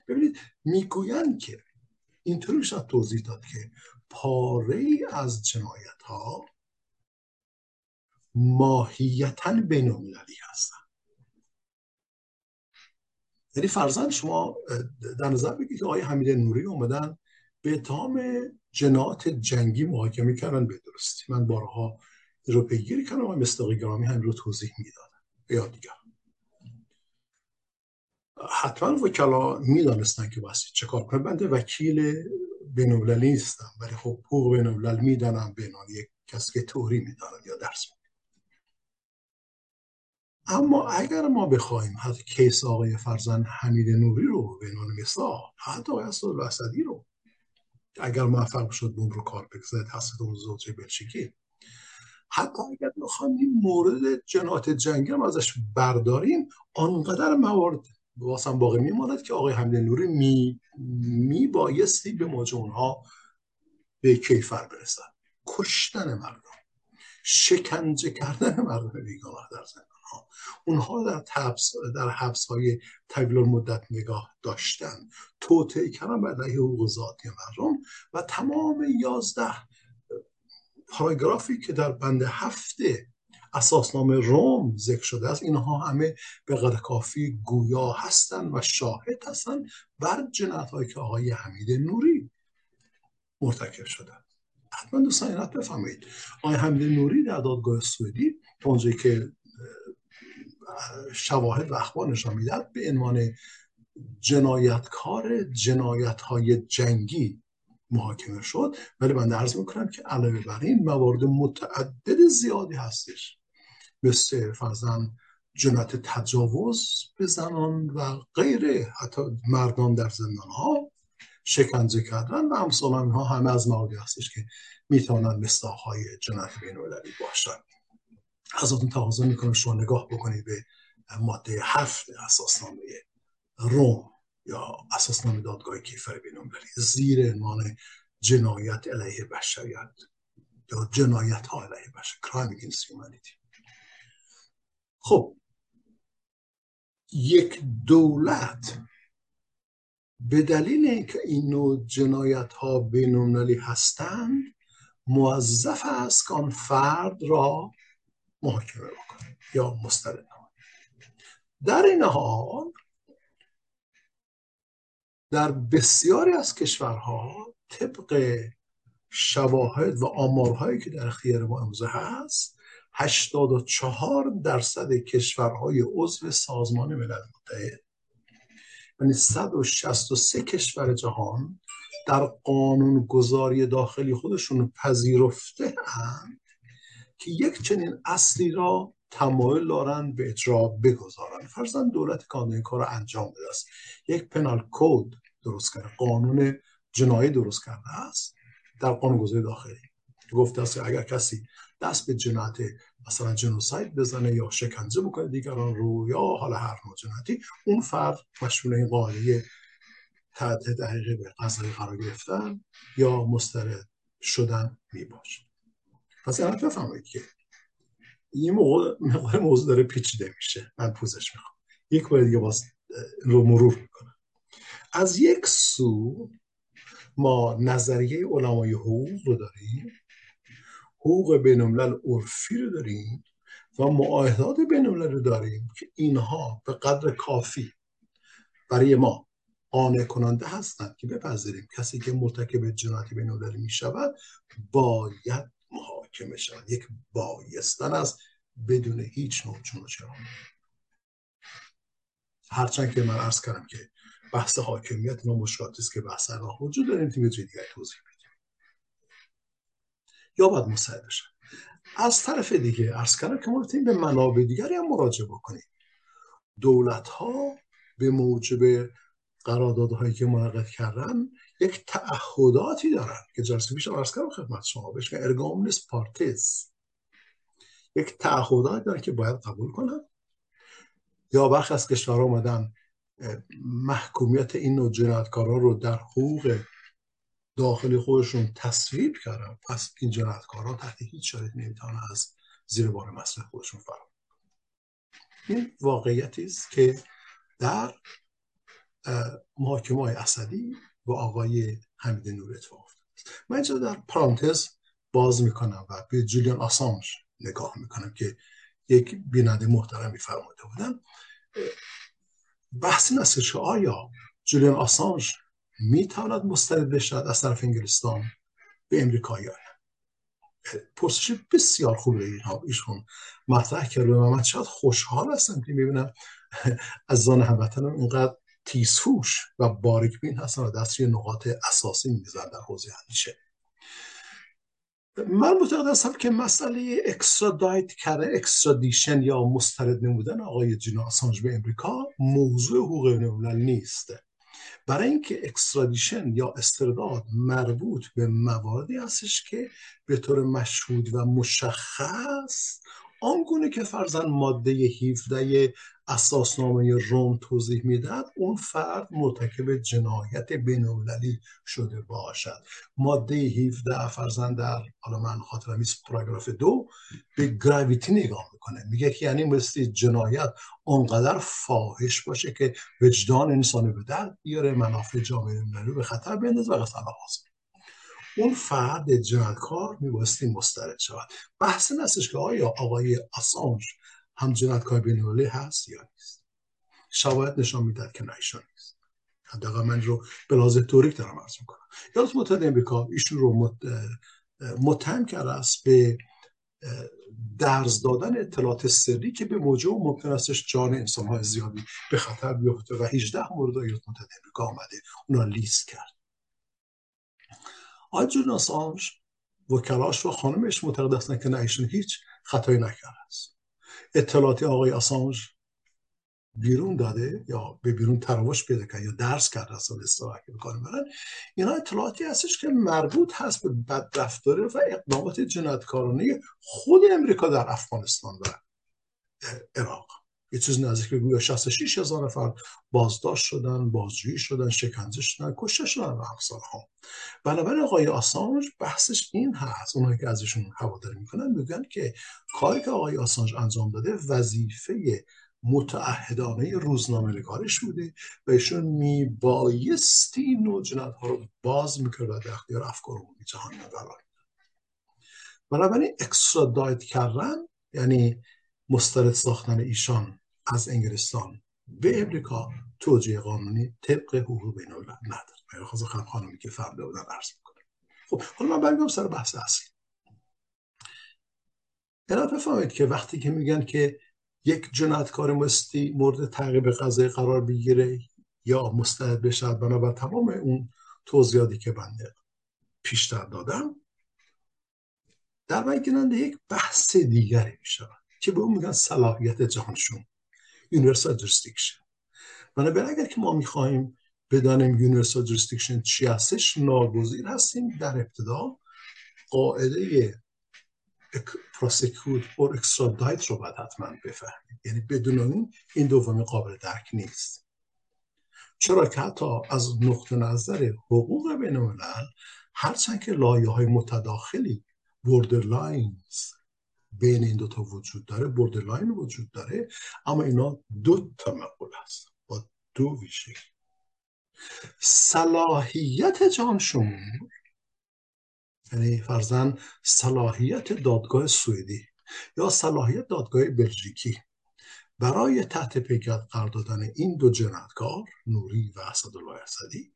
ببینید می‌گویند که اینطوری شد توضیح داد که پاره از جنایت ها ماهیتا بین المللی هستن. یعنی فرزن شما در نظر بگید که آقای حمید نوری اومدن به اتهام جنایت جنگی محاکمه کردن به درستی. من بارها رو پیگیری کردم و مستاقی گرامی هم رو توضیح می‌دادم. یا دیگر حتما وکلا می‌دانستن که باید چه کار کنه بنده وکیل بینالمللی نیستم ولی خب حقوق بینالملل می‌دانم به یک کسی که توری می‌دانم یا درس اما اگر ما بخوایم حتی کیس آقای فرزن حمید نوری رو به عنوان مثال حتی آقای اسدالله رو اگر موفق شد بوم رو کار بگذاره توسط اون زوجه بلژیکی. حتی اگر بخوایم این مورد جنات جنگی هم ازش برداریم آنقدر موارد واسم باقی میماند که آقای حمد نوری می, می بایستی به موجه ها به کیفر برسن کشتن مردم شکنجه کردن مردم بیگناه در زندان. ها. اونها در حبس در حبس های طویل مدت نگاه داشتن. توطئه کردن بر علیه حقوق ذاتی مردم و تمام یازده پاراگرافی که در بند هفته اساسنامه روم ذکر شده است اینها همه به قدر کافی گویا هستند و شاهد هستند بر جنایت هایی که آقای حمید نوری مرتکب شدن حتما دوستان اینت بفهمید آقای حمید نوری در دادگاه سوئدی اونجایی که شواهد و اخبار نشان می‌دهد به عنوان جنایتکار جنایت های جنگی محاکمه شد. ولی من عرض می‌کنم که علاوه بر این موارد متعدد زیادی هستش. مثل فرزن جنایت تجاوز به زنان و غیره حتی مردان در زندان ها شکنجه کردن و امثال ها همه از مواردی هستش که می‌توانند مستاق های جنایت بین باشند. ازتون تقاضا می‌کنم شما نگاه بکنید به ماده هفت اساسنامه روم یا اساسنامه دادگاه کیفر بین زیر عنوان جنایت علیه بشریت یا جنایت ها علیه بشر against humanity. خب یک دولت به دلیل اینکه این نوع جنایت ها بینالمللی هستند موظف است که آن فرد را محاکمه بکنه یا مسترد. در این حال در بسیاری از کشورها طبق شواهد و آمارهایی که در اختیار ما امروزه هست 84 درصد کشورهای عضو سازمان ملل متحد یعنی 163 کشور جهان در قانون گذاری داخلی خودشون پذیرفته هم که یک چنین اصلی را تمایل دارند به اجرا بگذارن. فرزن دولت کانون کار رو انجام بده است. یک پنال کود درست کرده. قانون جنایی درست کرده است. در قانون داخلی. گفته است اگر کسی دست به جنایت مثلا جنوساید بزنه یا شکنجه بکنه دیگران رو یا حالا هر نوع جنایتی اون فرد مشمول این قاعده تحت دقیقه به قضایی قرار گرفتن یا مسترد شدن می باشه پس الان بفهمید که این موقع موضوع داره پیچیده میشه. من پوزش می‌خوام. یک بار دیگه باز رو مرور می‌کنم. از یک سو ما نظریه علمای حقوق رو داریم حقوق بینالملل عرفی رو داریم و معاهدات بینالملل رو داریم که اینها به قدر کافی برای ما قانع کننده هستند که بپذیریم. کسی که مرتکب جنایت بینالمللی می شود باید محاکمه شود یک بایستن است بدون هیچ نوع چون هرچند که من عرض کردم که بحث حاکمیت ما مشکلاتی است که بحث راه وجود داریم تیم دیگر توضیح بدیم یا باید مساعد بشه از طرف دیگه عرض کردم که ما به منابع دیگری هم مراجعه بکنیم. دولت ها به موجب قراردادهایی که منعقد کردن یک تعهداتی دارن که جلسه پیش عرض کردم خدمت شما بهش ارگامنس پارتیز. یک تعهدات دارن که باید قبول کنن. یا برخی از کشورها آمدن محکومیت این نوع جنایتکارا رو در حقوق داخلی خودشون تصویب کردن. پس این جنایتکارا تحت هیچ شرایطی نمی‌تونن از زیر بار مسئله خودشون فرار این واقعیتی که در محاکمه های اسدی با آقای حمید نور اتفاق افتاد. من اینجا در پرانتز باز می‌کنم و به جولیان آسانج نگاه می‌کنم که یک بیننده محترمی فرموده بودن. بحث این که آیا جولیان آسانج می‌تواند مستند بشد از طرف انگلستان به امریکایی پرسش بسیار خوبه اینها. ایشون مطرح کرده و من شاید خوشحال هستم که می‌بینم از زان هموطنم اینقدر تیزهوش و باریکبین هستن و دست نقاط اساسی میزن در حوزه همیشه من معتقد هستم که مسئله اکسترادایت کرده اکسترادیشن یا مسترد نمودن آقای جینا آسانج به امریکا موضوع حقوق بینالملل نیست. برای اینکه extradition یا استرداد مربوط به مواردی هستش که به طور مشهود و مشخص آنگونه که فرضاً ماده 17 اساسنامه روم توضیح می‌دهد اون فرد مرتکب جنایت بینالمللی شده باشد. ماده 17 فرضاً در حالا من خاطرم نیست پاراگراف دو به gravity نگاه می‌کنه. میگه که یعنی مثل جنایت اونقدر فاحش باشه که وجدان انسان به درد بیاره منافع جامعه مللی به خطر بندازه و قصد اون فرد جنایتکار میبایستی مسترد شود. بحث نستش که آیا آقای آسانج هم جنایتکار بینالمللی هست یا نیست. شواهد نشان می‌دهد که نایشان نیست. حداقل من رو به لحاظ توریک دارم عرض می‌کنم. یادت متحد امریکا ایشون رو متهم کرده است به درز دادن اطلاعات سری که به موجب ممکن استش جان انسان های زیادی به خطر بیفته و 18 مورد ایالات متحده امریکا آمده. اونا لیست کرد. آقای جون آسانج وکلاش و خانمش معتقد هستن که نه هیچ خطایی نکرده است. اطلاعاتی آقای آسانج بیرون داده یا به بیرون تراوش پیدا کرد یا درس کرده از اصطلاح که بکنم برن اینا اطلاعاتی هستش که مربوط هست به بدرفتاری و اقدامات جنایتکارانه خود امریکا در افغانستان و عراق. یه چیز نزدیک به گویا 66 هزار نفر بازداشت شدن بازجویی شدن شکنجه شدن کشته شدن و امثال ها بنابراین آقای آسانج بحثش این هست. اونایی که ازشون هواداری می‌کنن میگن که کاری که آقای آسانج انجام داده وظیفه متعهدانه روزنامه نگارش بوده و ایشون میبایستی این نوع ها رو باز می‌کرد و در اختیار افکار عمومی جهان قرار بنابراین اکسترادایت کردن یعنی مسترد ساختن ایشان از انگلستان به امریکا توجیه قانونی طبق حقوق بین الملل نداره. خواست خانم خانمی که فرده بودن عرض می‌کنه خب حالا من برگم سر بحث اصلی اینا بفهمید که وقتی که میگن که یک جنایتکار مستی مورد تعقیب قضایی قرار بگیره یا مستعد بشه بنابر تمام اون توضیحاتی که بنده پیشتر دادم در گیرنده یک بحث دیگری میشه که به اون میگن صلاحیت جهانشمول universal jurisdiction بنابراین اگر که ما می‌خواهیم بدانیم universal jurisdiction چی هستش ناگزیر هستیم در ابتدا قاعده prosecute or extradite رو باید حتما بفهمیم. یعنی بدون اون این دومی قابل درک نیست. چرا که حتی از نقطه نظر حقوق بین الملل هرچند که لایه های متداخلی borderlines بین این دوتا وجود داره borderline وجود داره. اما اینا دو تا مقوله است با دو ویژگی. صلاحیت جهان شمول یعنی فرضاً صلاحیت دادگاه سوئدی یا صلاحیت دادگاه بلژیکی. برای تحت پیکت قرار دادن این دو جنایتکار نوری و اسدالله اسدی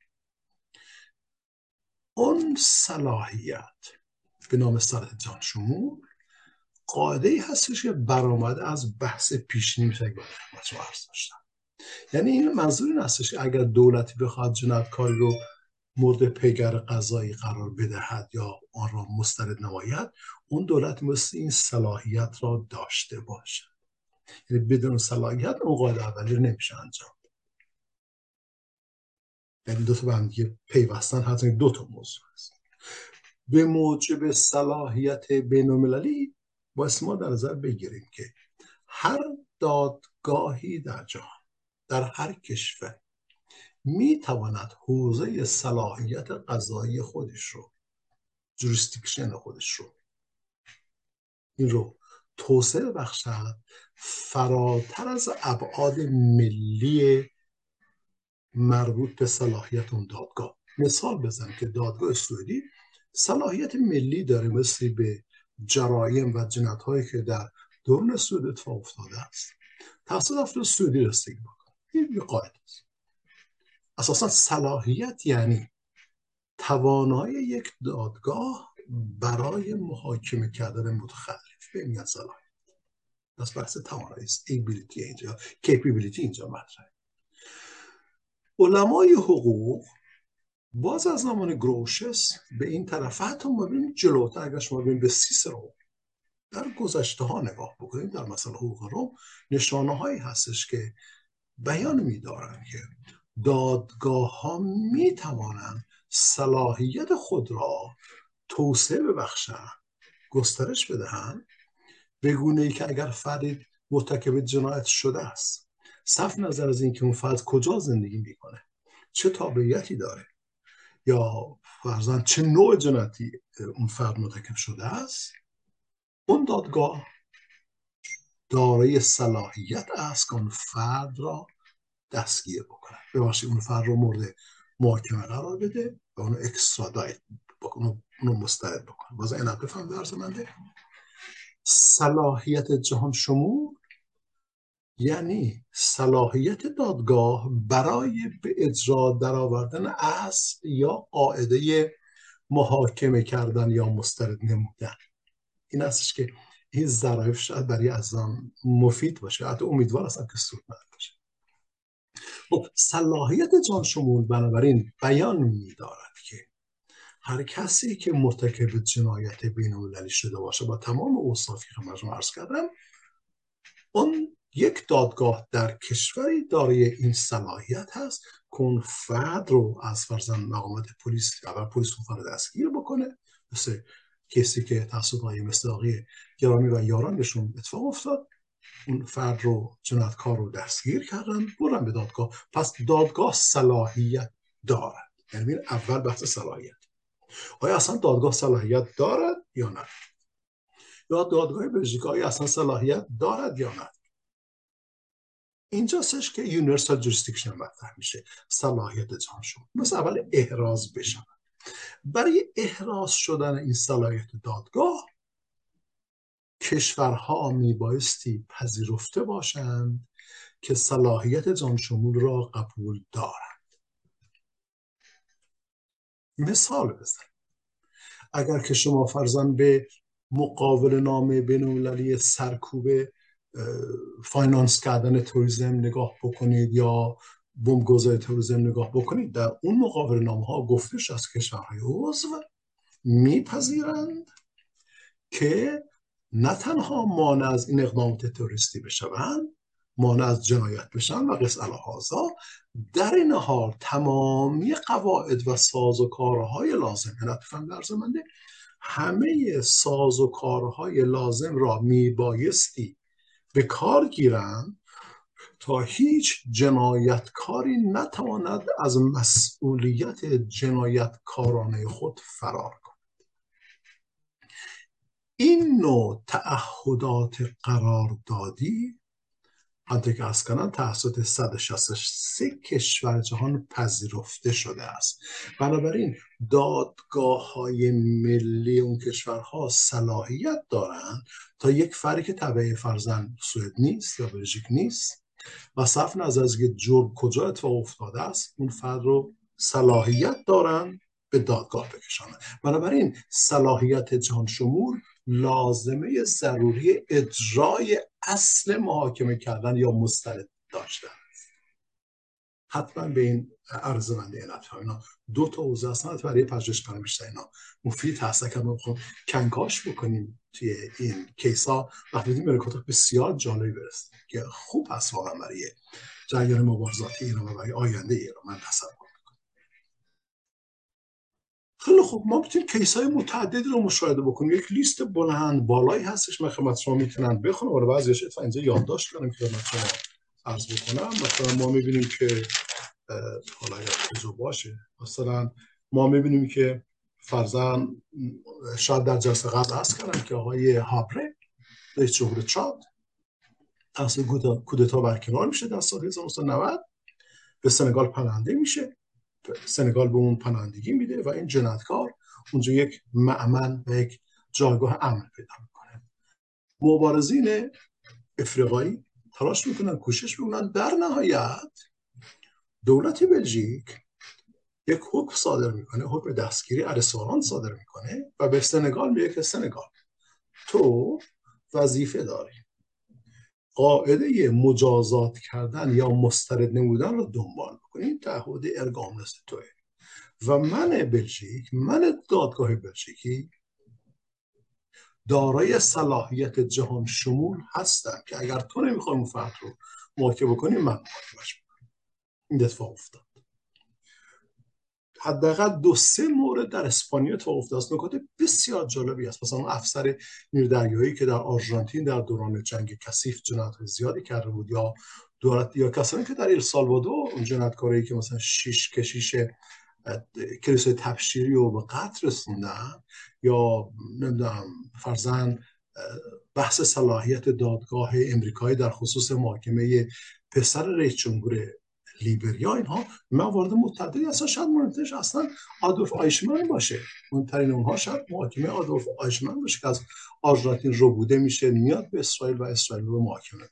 اون صلاحیت به نام جان شمول قاعده ای هستش که برآمده از بحث میشه که خدمت عرض داشتم. یعنی این منظور این هستش که اگر دولتی بخواد جنایتکاری رو مورد پیگر قضایی قرار بدهد یا آن را مسترد نماید اون دولت مثل این صلاحیت را داشته باشد. یعنی بدون صلاحیت اون قاعده اولی نمیشه انجام. یعنی دو تا به هم پیوستن حتی دو تا موضوع است به موجب صلاحیت بینالمللی باید ما در نظر بگیریم که هر دادگاهی در جهان در هر کشور می تواند حوزه صلاحیت قضایی خودش رو جوریستیکشن خودش رو این رو توسعه بخشد فراتر از ابعاد ملی مربوط به صلاحیت اون دادگاه. مثال بزنم که دادگاه سوئدی صلاحیت ملی داره مثل به جرایم و جنت هایی که در دوران سود اتفاق افتاده است. توسط افراد سودی رسیدگی بکنه. این قاعده است. اساسا صلاحیت یعنی توانایی یک دادگاه برای محاکمه کردن متخلف به میگن صلاحیت. پس بحث توانایی است. ایبیلیتی اینجا کیپیبیلیتی اینجا مطرحه. علمای حقوق باز از زمان گروشس به این طرف حتی ما ببینیم جلوتر اگر شما ببینیم به سیسرو در گذشته ها نگاه بکنیم در مثلا حقوق روم نشانه هایی هستش که بیان میدارن که دادگاه ها می توانند صلاحیت خود را توسعه ببخشند گسترش بدهند به گونه ای که اگر فردی مرتکب جنایت شده است. صف نظر از اینکه اون فرد کجا زندگی می‌کنه چه تابعیتی داره. یا فرزن چه نوع جنایتی اون فرد مرتکب شده است؟ اون دادگاه دارای صلاحیت است که اون فرد را دستگیر بکنه ببخشید اون فرد رو مورد محاکمه قرار بده و اونو اکسترادایت بکنه اونو مستعد بکنه باز این بفهم درس منده صلاحیت جهان شمول یعنی صلاحیت دادگاه برای به اجرا درآوردن اصل یا قاعده محاکمه کردن یا مسترد نمودن. این هستش که این ظرایف شاید برای ازان مفید باشه. حتی امیدوار هستم که سود باشه. خب صلاحیت جان شمول بنابراین بیان میدارد که هر کسی که مرتکب جنایت بین شده باشه با تمام اوصافی که من عرض کردم اون یک دادگاه در کشوری دارای این صلاحیت هست که اون فرد رو از فرزن مقامات پلیس اول پلیس اون فرد دستگیر بکنه. مثل کسی که تصوب های مصداقی گرامی و یارانشون اتفاق افتاد. اون فرد رو جنایتکار رو دستگیر کردن برن به دادگاه. پس دادگاه صلاحیت دارد. یعنی اول بحث صلاحیت. آیا اصلا دادگاه صلاحیت دارد یا نه؟ یا دادگاه بلژیک آیا اصلا صلاحیت دارد یا نه؟ اینجاستش که یونیورسال جوریسدیکشن مطرح میشه صلاحیت جان شما. اول احراز بشن برای احراز شدن این صلاحیت دادگاه کشورها میبایستی پذیرفته باشند که صلاحیت جان شمول را قبول دارند. مثال بزن اگر که شما فرزن به مقابل نامه بین سرکوب فاینانس کردن توریزم نگاه بکنید یا بمبگذاری توریزم نگاه بکنید در اون مقابل نامه ها گفتش از کشورهای عضو میپذیرند که نه تنها مانع از این اقدامات توریستی بشوند مانع از جنایت بشن و قص الهازا در این حال تمامی قواعد و ساز و کارهای لازم یعنی در زمانده همه ساز و کارهای لازم را میبایستی به کار گیرند تا هیچ جنایتکاری نتواند از مسئولیت جنایتکارانه خود فرار کند. این نوع تعهدات قراردادی از کنم توسط 163 کشور جهان پذیرفته شده است. بنابراین دادگاه های ملی اون کشورها صلاحیت دارند تا یک فری که طبعه فرزن سوئد نیست یا بلژیک نیست و صف نظر از جرم کجا اتفاق افتاده است اون فرد رو صلاحیت دارند به دادگاه بکشانند بنابراین صلاحیت جهان شمول لازمه ضروری اجرای اصل محاکمه کردن یا مسترد داشتن. حتما به این عرض بنده علت اینا. دو تا حوزه هستن برای کنم بیشتر اینا. مفید هست که ما بخوام کنکاش بکنیم توی این کیس ها وقتی دیدیم بسیار جالبی برسیم که خوب هست واقعا برای جریان مبارزات ایران و برای آینده ایران. من تصور خیلی خوب ما می‌تونیم کیس های متعددی رو مشاهده بکنیم. یک لیست بلند بالایی هستش من خدمت شما می‌تونم بخونم ولی بعضیش اتفاقا اینجا یادداشت کردم که خدمت شما عرض بکنم. مثلا ما می‌بینیم که حالا اگر باشه مثلا ما می‌بینیم که فرزن شاید در جلسه قبل هست کردم که آقای هابره رئیس جمهور چاد توسط کودتا برکنار میشه در سال 1990 به سنگال پناهنده میشه. سنگال به اون پناهندگی میده و این جنایتکار اونجا یک معمن و یک جایگاه امن پیدا می‌کنه. مبارزین افریقایی تلاش می‌کنن کوشش می‌کنن. در نهایت دولت بلژیک یک حکم صادر می‌کنه حکم دستگیری ارسوان صادر می‌کنه و به سنگال میگه که سنگال تو وظیفه داری. قاعده مجازات کردن یا مسترد نمودن رو دنبال بکنید تعهد ارگام نست توه و من بلژیک من دادگاه بلژیکی دارای صلاحیت جهان شمول هستم که اگر تو نمی‌خوای اون فرد رو محاکمه بکنی من محاکمش بکنم این اتفاق افتاد. حداقل دو سه مورد در اسپانیا تو افتاده است نکات بسیار جالبی است مثلا افسر نیردریایی که در آرژانتین در دوران جنگ کثیف جنایت زیادی کرده بود یا دولت یا کسانی که در السالوادور جنایتکاری که مثلا شیش کشیش کلیسای تبشیری رو به قتل رسوندن یا نمی‌دونم فرزن بحث صلاحیت دادگاه امریکایی در خصوص محاکمه پسر رئیس جمهور لیبریا اینها موارد متعددی اصلا شاید مهمترش اصلا آدولف آیشمن باشه. مهمترین اونها شاید محاکمه آدولف آیشمن باشه که از آرژانتین رو بوده میشه میاد به اسرائیل و اسرائیل رو محاکمه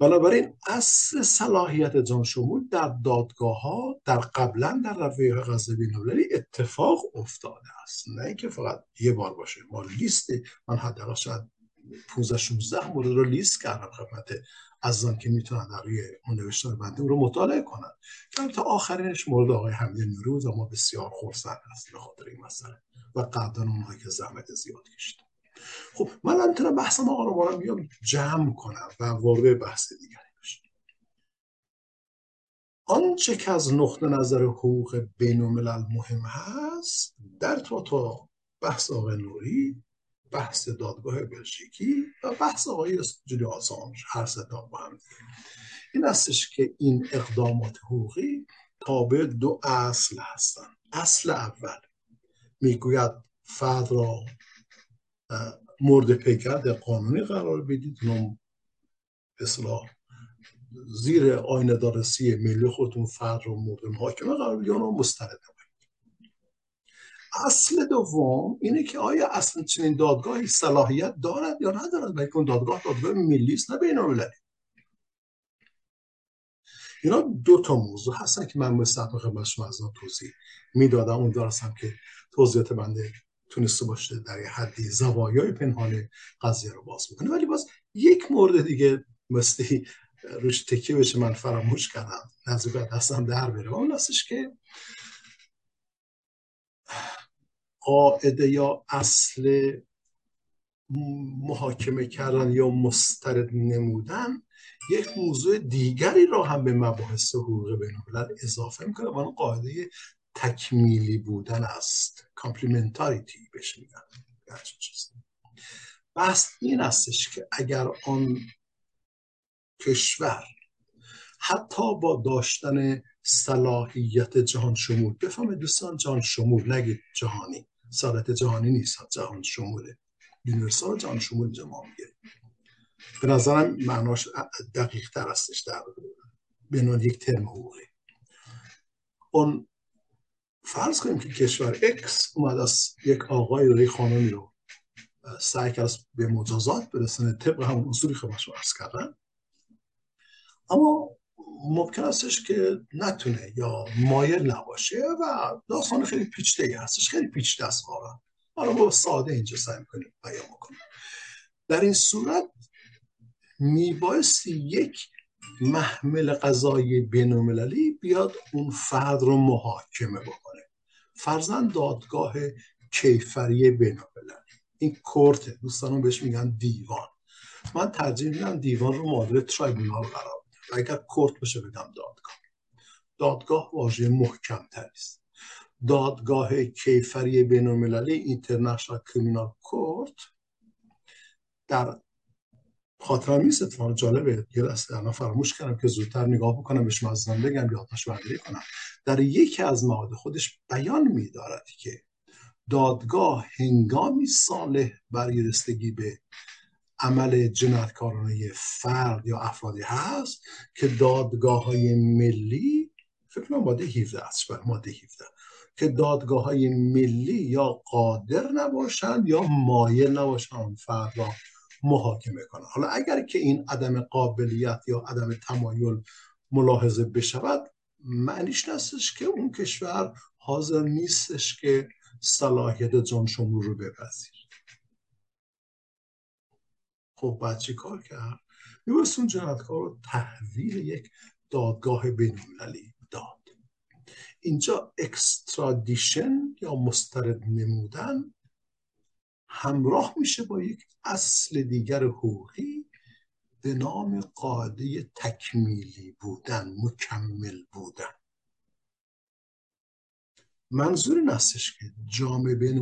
بنابراین اصل صلاحیت جان شمول در دادگاه ها در قبلا در رویه قضایی بینالمللی اتفاق افتاده است. نه اینکه فقط یه بار باشه. ما لیست من حداقل شاید 15 16 مورد رو لیست کردم خدمت عزیزان که می‌تونن در روی اون نوشتار بنده رو مطالعه کنن. که تا آخرینش مورد آقای حمید نوروز و ما بسیار خورسند هست به خاطر این مسئله و قدر اونهایی که زحمت زیاد کشیدن خب من الان بحث ما رو بیام جمع کنم و وارد بحث دیگری بشم آنچه که از نقطه نظر حقوق بین مهم هست در تو تا بحث آقای نوری بحث دادگاه بلژیکی و بحث آقای جولی آسانج هر ستا با هم این هستش که این اقدامات حقوقی تابع دو اصل هستند اصل اول می‌گوید فرد را مورد پیکرد قانونی قرار بدید. اصلاح زیر آینه دارسی ملی خودتون فرد رو مورد محاکمه قرار بدید اونم مسترد اصل دوم اینه که آیا اصلا چنین دادگاهی صلاحیت دارد یا ندارد؟ بلکه اون دادگاه دادگاه ملی است نه بین اینا دو تا موضوع هستن که من مستقیم خدمت شما از توضیح می‌دادم. اون دارستم که توضیحات بنده تونسته باشه در یه حدی زوایای پنهان قضیه رو باز بکنه. ولی باز یک مورد دیگه مستی روش تکیه بشه من فراموش کردم. نزدیک دستم در بره. اون که قاعده یا اصل محاکمه کردن یا مسترد نمودن یک موضوع دیگری را هم به مباحث حقوق بین اضافه می‌کنه و اون قاعده تکمیلی بودن است. complementarity بهش میگن. بحث این استش که اگر آن کشور حتی با داشتن صلاحیت جهان شمول بفهمه دوستان جهان شمول نگید جهانی. صلاحیت جهانی نیست جهان شموله. universal جهان شمول جمع میگه به نظرم معناش دقیق تر استش در بینان یک ترم حقوقی. اون فرض کنیم که کشور اکس اومد از یک آقای روی خانمی رو سعی کرد به مجازات برسنه طبق همون اصولی که شما عرض کردن. اما ممکن استش که نتونه یا مایل نباشه و داستان خیلی پیچیده هستش خیلی پیچیده است واقعا حالا ما ساده اینجا سعی می‌کنیم بیان کنیم در این صورت میبایستی یک محمل قضایی بینالمللی بیاد اون فرد رو محاکمه بکنه. فرزن دادگاه کیفری بینالمللی. این کورته دوستانم بهش میگن دیوان. من ترجیح میدم دیوان رو معادل ترایبونال قرار اگر کورت بشه بگم دادگاه. دادگاه واژه محکم است. دادگاه کیفری بینالمللی اینترنشنال کریمینال کورت در خاطرم نیست اتفاق جالبه. یه دسته الان فراموش کردم که زودتر نگاه بکنم بهش مزدن بگم یادداشت برداری کنم. در یکی از مواد خودش بیان میدارد که دادگاه هنگامی صالح برای رسیدگی به عمل جنایتکارانه فرد یا افرادی هست که دادگاه های ملی فکر کنم ماده 17 است بر ماده 17 که دادگاه های ملی یا قادر نباشند یا مایل نباشند فرد را محاکمه کنه حالا اگر که این عدم قابلیت یا عدم تمایل ملاحظه بشود معنیش نستش که اون کشور حاضر نیستش که صلاحیت جان شمول رو بپذیر خب بعد چی کار کرد؟ میبایست اون جنایتکار رو تحویل یک دادگاه بینالمللی داد. اینجا اکسترادیشن یا مسترد نمودن همراه میشه با یک اصل دیگر حقوقی به نام قاعده تکمیلی بودن مکمل بودن. منظور این که جامعه بین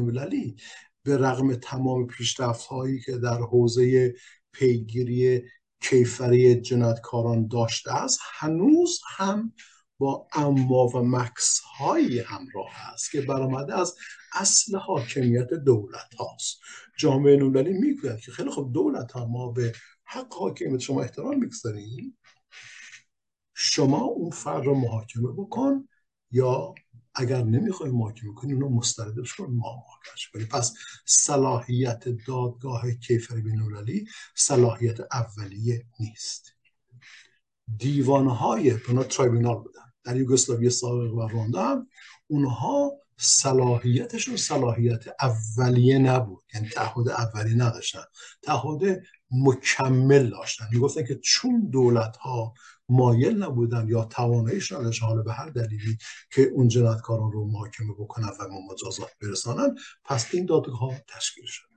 به رغم تمام پیشرفت هایی که در حوزه پیگیری کیفری جنایتکاران داشته است هنوز هم با اما و مکس هایی همراه است که برآمده از اصل حاکمیت دولت هاست. جامعه نومدلی می‌گوید که خیلی خوب دولت ها ما به حق حاکمیت شما احترام می‌گذاریم. شما اون فرد رو محاکمه بکن یا اگر نمی‌خوای محاکمه کنی اونو مستردش کن ما محاکمش کنی پس صلاحیت دادگاه کیفر بینالمللی صلاحیت اولیه نیست. دیوانهای بنا ترایبینال بودن. در یوگسلاوی سابق و رواندا هم اونها صلاحیتشون صلاحیت اولیه نبود. یعنی تعهد اولیه نداشتن. تعهد مکمل داشتن. می‌گفتن که چون دولت ها مایل نبودن یا تواناییش نداشتن. حالا به هر دلیلی که اون جنایتکاران رو محاکمه بکنن و مجازات برسانن پس این دادگاه تشکیل شد.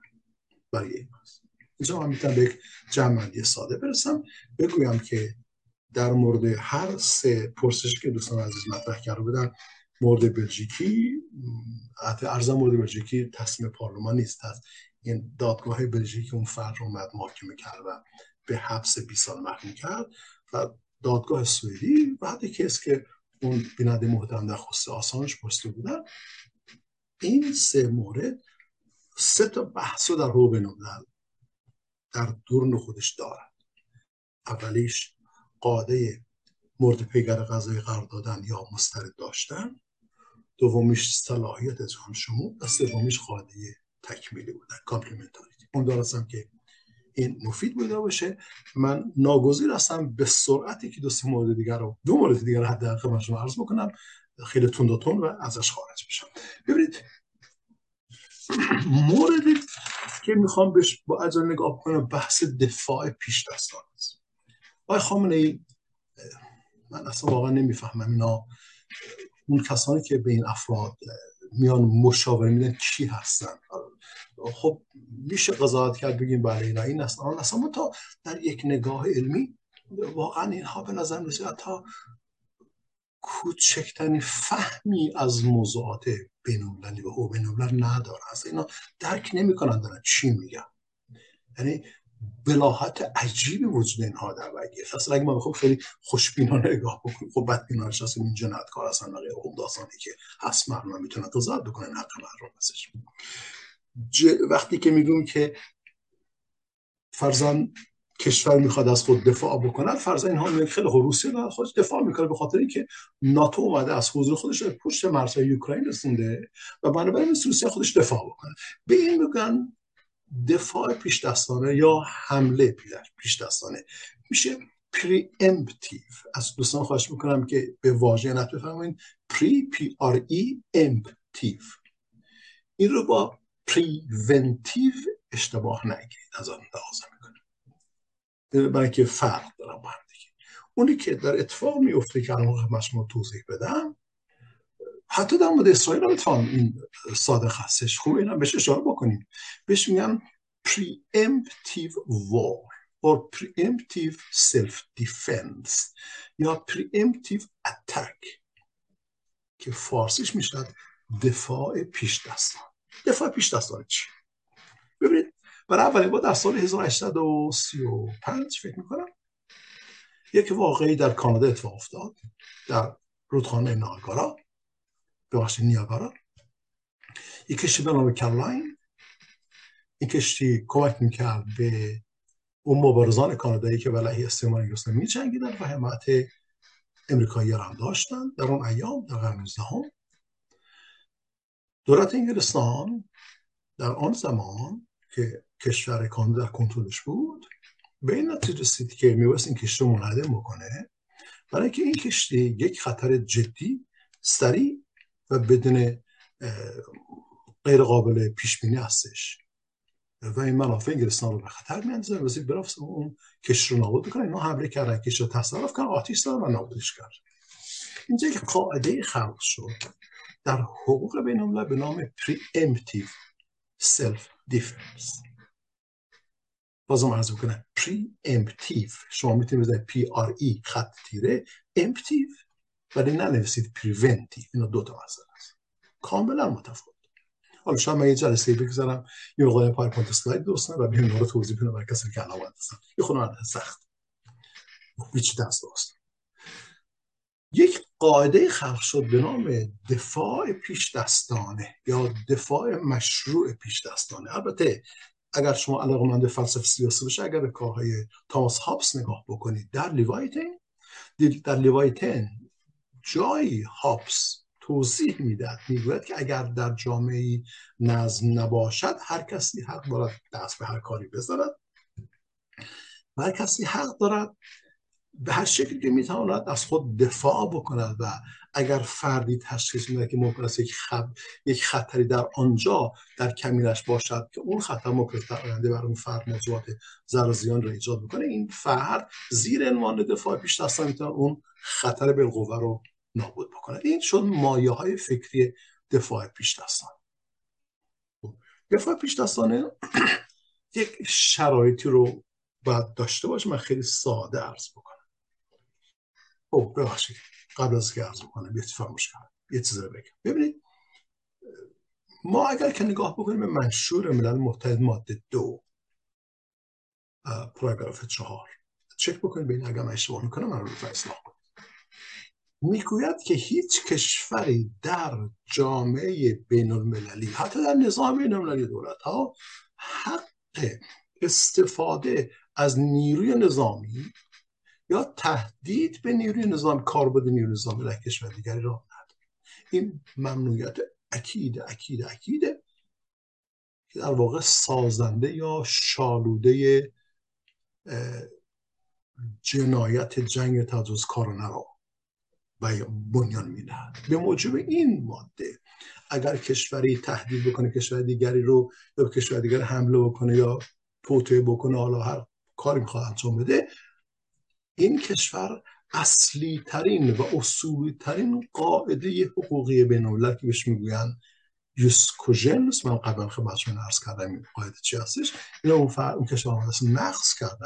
برای این اینجا من می‌تونم به یک جمعندی ساده برسم. بگویم که در مورد هر سه پرسش که دوستان عزیز مطرح کرده بودن مورد بلژیکی حتی ارزم مورد بلژیکی تصمیم پارلمان نیست. از این دادگاه بلژیکی اون فرد رو اومد محاکمه کرد و به حبس 20 سال محکوم کرد و دادگاه سوئدی حتی کس که اون بیننده محترم در خصوص آسانش پرسته بودن این سه مورد سه تا بحث رو در حقوق بینالملل در درون خودش دارد اولیش قاعده مورد پیگرد قضایی قرار دادن یا مسترد داشتن. دومیش صلاحیت جهان شمول و سومیش قاعده تکمیلی بودن complementarity. امیدوارستم که این مفید بوده باشه من ناگزیر هستم به سرعتی که دو سه مورد دیگر رو دو مورد دیگر حد خدمت شما عرض بکنم خیلی تند و تند و ازش خارج بشم. ببینید موردی که می‌خوام بهش با عجله نگاه کنم بحث دفاع پیش دستان است. آقای خامنه ای من اصلا واقعا نمی‌فهمم اینا اون کسانی که به این افراد میان مشاوره میدن کی هستن؟ خب میشه قضاوت کرد بگیم بله اینا این است آن اصلا تا در یک نگاه علمی واقعا اینها به نظر میسه تا کوچکترین فهمی از موضوعات بینالمللی و بینالملل نداره. از اینا درک نمی‌کنن دارن چی میگن. یعنی بلاحت عجیبی وجود اینها در وگیه اصلا اگه ما بخوام خیلی خوشبینانه نگاه بکنیم خب بدبینانش هستیم این جنایتکار هستن و غیر خب داستانی که هست مردم می‌تونن قضاوت بکنن حق مردم هستش وقتی که میگیم که فرزن کشور می‌خواد از خود دفاع بکنن فرزن اینها میگه خیلی روسیه داره خودش دفاع می‌کنه به خاطر اینکه ناتو اومده از حضور خودش پشت مرزهای اوکراین رسونده و بنابراین روسیه خودش دفاع بکنه. به این میگن دفاع پیش دستانه یا حمله پیش دستانه میشه امپتیو از دوستان خواهش می‌کنم که به واژه نت بفرمایید. پری پی آر ای امپتیو این رو با پریونتیو اشتباه نگیرید از آن لازم می‌کنه برای که فرق دارم با هم دیگه. اونی که در اتفاق میفته که الان خدمت شما توضیح بدم حتی در مورد اسرائیل هم اتفاق این صادق هستش. خوب اینا بهش اشاره بکنیم. بهش میگن preemptive war or preemptive self defense یا preemptive attack که فارسیش می‌شد دفاع پیش دستان دفاع پیش دستان چی؟ ببینید برای اولین بار در سال 1835 فکر می‌کنم یک واقعی در کانادا اتفاق افتاد در رودخانه ناگارا ببخشید نیاگارا. یک کشتی به نام کلاین این کشتی کمک می‌کرد به اون مبارزان کانادایی که علیه استعمار انگلستان میجنگیدن و حمایت امریکایی هم داشتن در اون ایام در قرن هم دولت انگلستان در آن زمان که کشور کانادا در کنترلش بود به این نتیجه رسید که میبایست این کشتی رو منهدم بکنه. برای اینکه این کشتی یک خطر جدی سریع و بدون غیر قابل پیش بینی هستش. و این منافع انگلستان رو به خطر میاندازه واسه برافت اون کش رو نابود کنه اینا حمله کردن کش رو تصرف کردن آتیش دادن و نابودش کرد. اینجا یک قاعده خلق شد. در حقوق بین به نام preemptive self defense بازم عرض بکنم preemptive. شما می‌تونید بزنید P R E خط تیره emptive ولی ننویسید preventive. اینا دو تا مسئله است کاملا متفاوت. حالا شاید من یه جلسه بگذارم یه مقدار پاورپوینت اسلاید درست و بیام رو توضیح بدم برای کسی که علاقه هستن. یه خورده سخت. هیچ دست درست یک قاعده خلق شد به نام دفاع پیش دستانه یا دفاع مشروع پیش دستانه البته اگر شما علاقه مند فلسفه سیاسی بشه اگر به کارهای تاماس هابس نگاه بکنید در لیوایتن در لیوایتن جایی هابس توضیح می‌دهد می‌گوید که اگر در جامعه نظم نباشد هر کسی حق دارد دست به هر کاری بذارد و هر کسی حق دارد به هر شکلی که می‌تواند از خود دفاع بکند و اگر فردی تشخیص میده که ممکن است یک, خب، یک خطری در آنجا در کمینش باشد که اون خطر ممکن در آینده برای اون فرد موضوعات زر زیان را ایجاد بکنه این فرد زیر عنوان دفاع پیش دستان می‌تونه اون خطر بالقوه رو نابود بکنه. این شد مایه های فکری دفاع پیش دستان دفاع پیش دستانه یک شرایطی رو باید داشته باشه من خیلی ساده عرض بکنم. خب ببخشید. قبل از که عرض بکنم یه فراموش کردم یه چیز رو بگم. ببینید ما اگر که نگاه بکنیم به منشور ملل متحد ماده دو پاراگراف چهار چک بکنید بین اگر من اشتباه می‌کنم من رو اصلاح کنم می‌گوید که هیچ کشوری در جامعه بین المللی حتی در نظام بین المللی دولت ها حق استفاده از نیروی نظامی یا تهدید به نیروی نظام کاربرد نیروی نظام در کشور دیگری را نداره. این ممنوعیت اکید اکید اکیده که در واقع سازنده یا شالوده جنایت جنگ تجاوز کارانه را و بنیان می‌دهد. به موجب این ماده اگر کشوری تهدید بکنه کشور دیگری رو یا کشور دیگری حمله بکنه یا توطعه بکنه حالا هر کاری می‌خواد انجام بده این کشور اصلی ترین و اصولی ترین قاعده حقوقی بین که بهش می‌گوین یوسکوژنس من قبلا خدمتتون عرض کردم این قاعده چی هستش؟ این اون فر... اون کشور نقص کرده.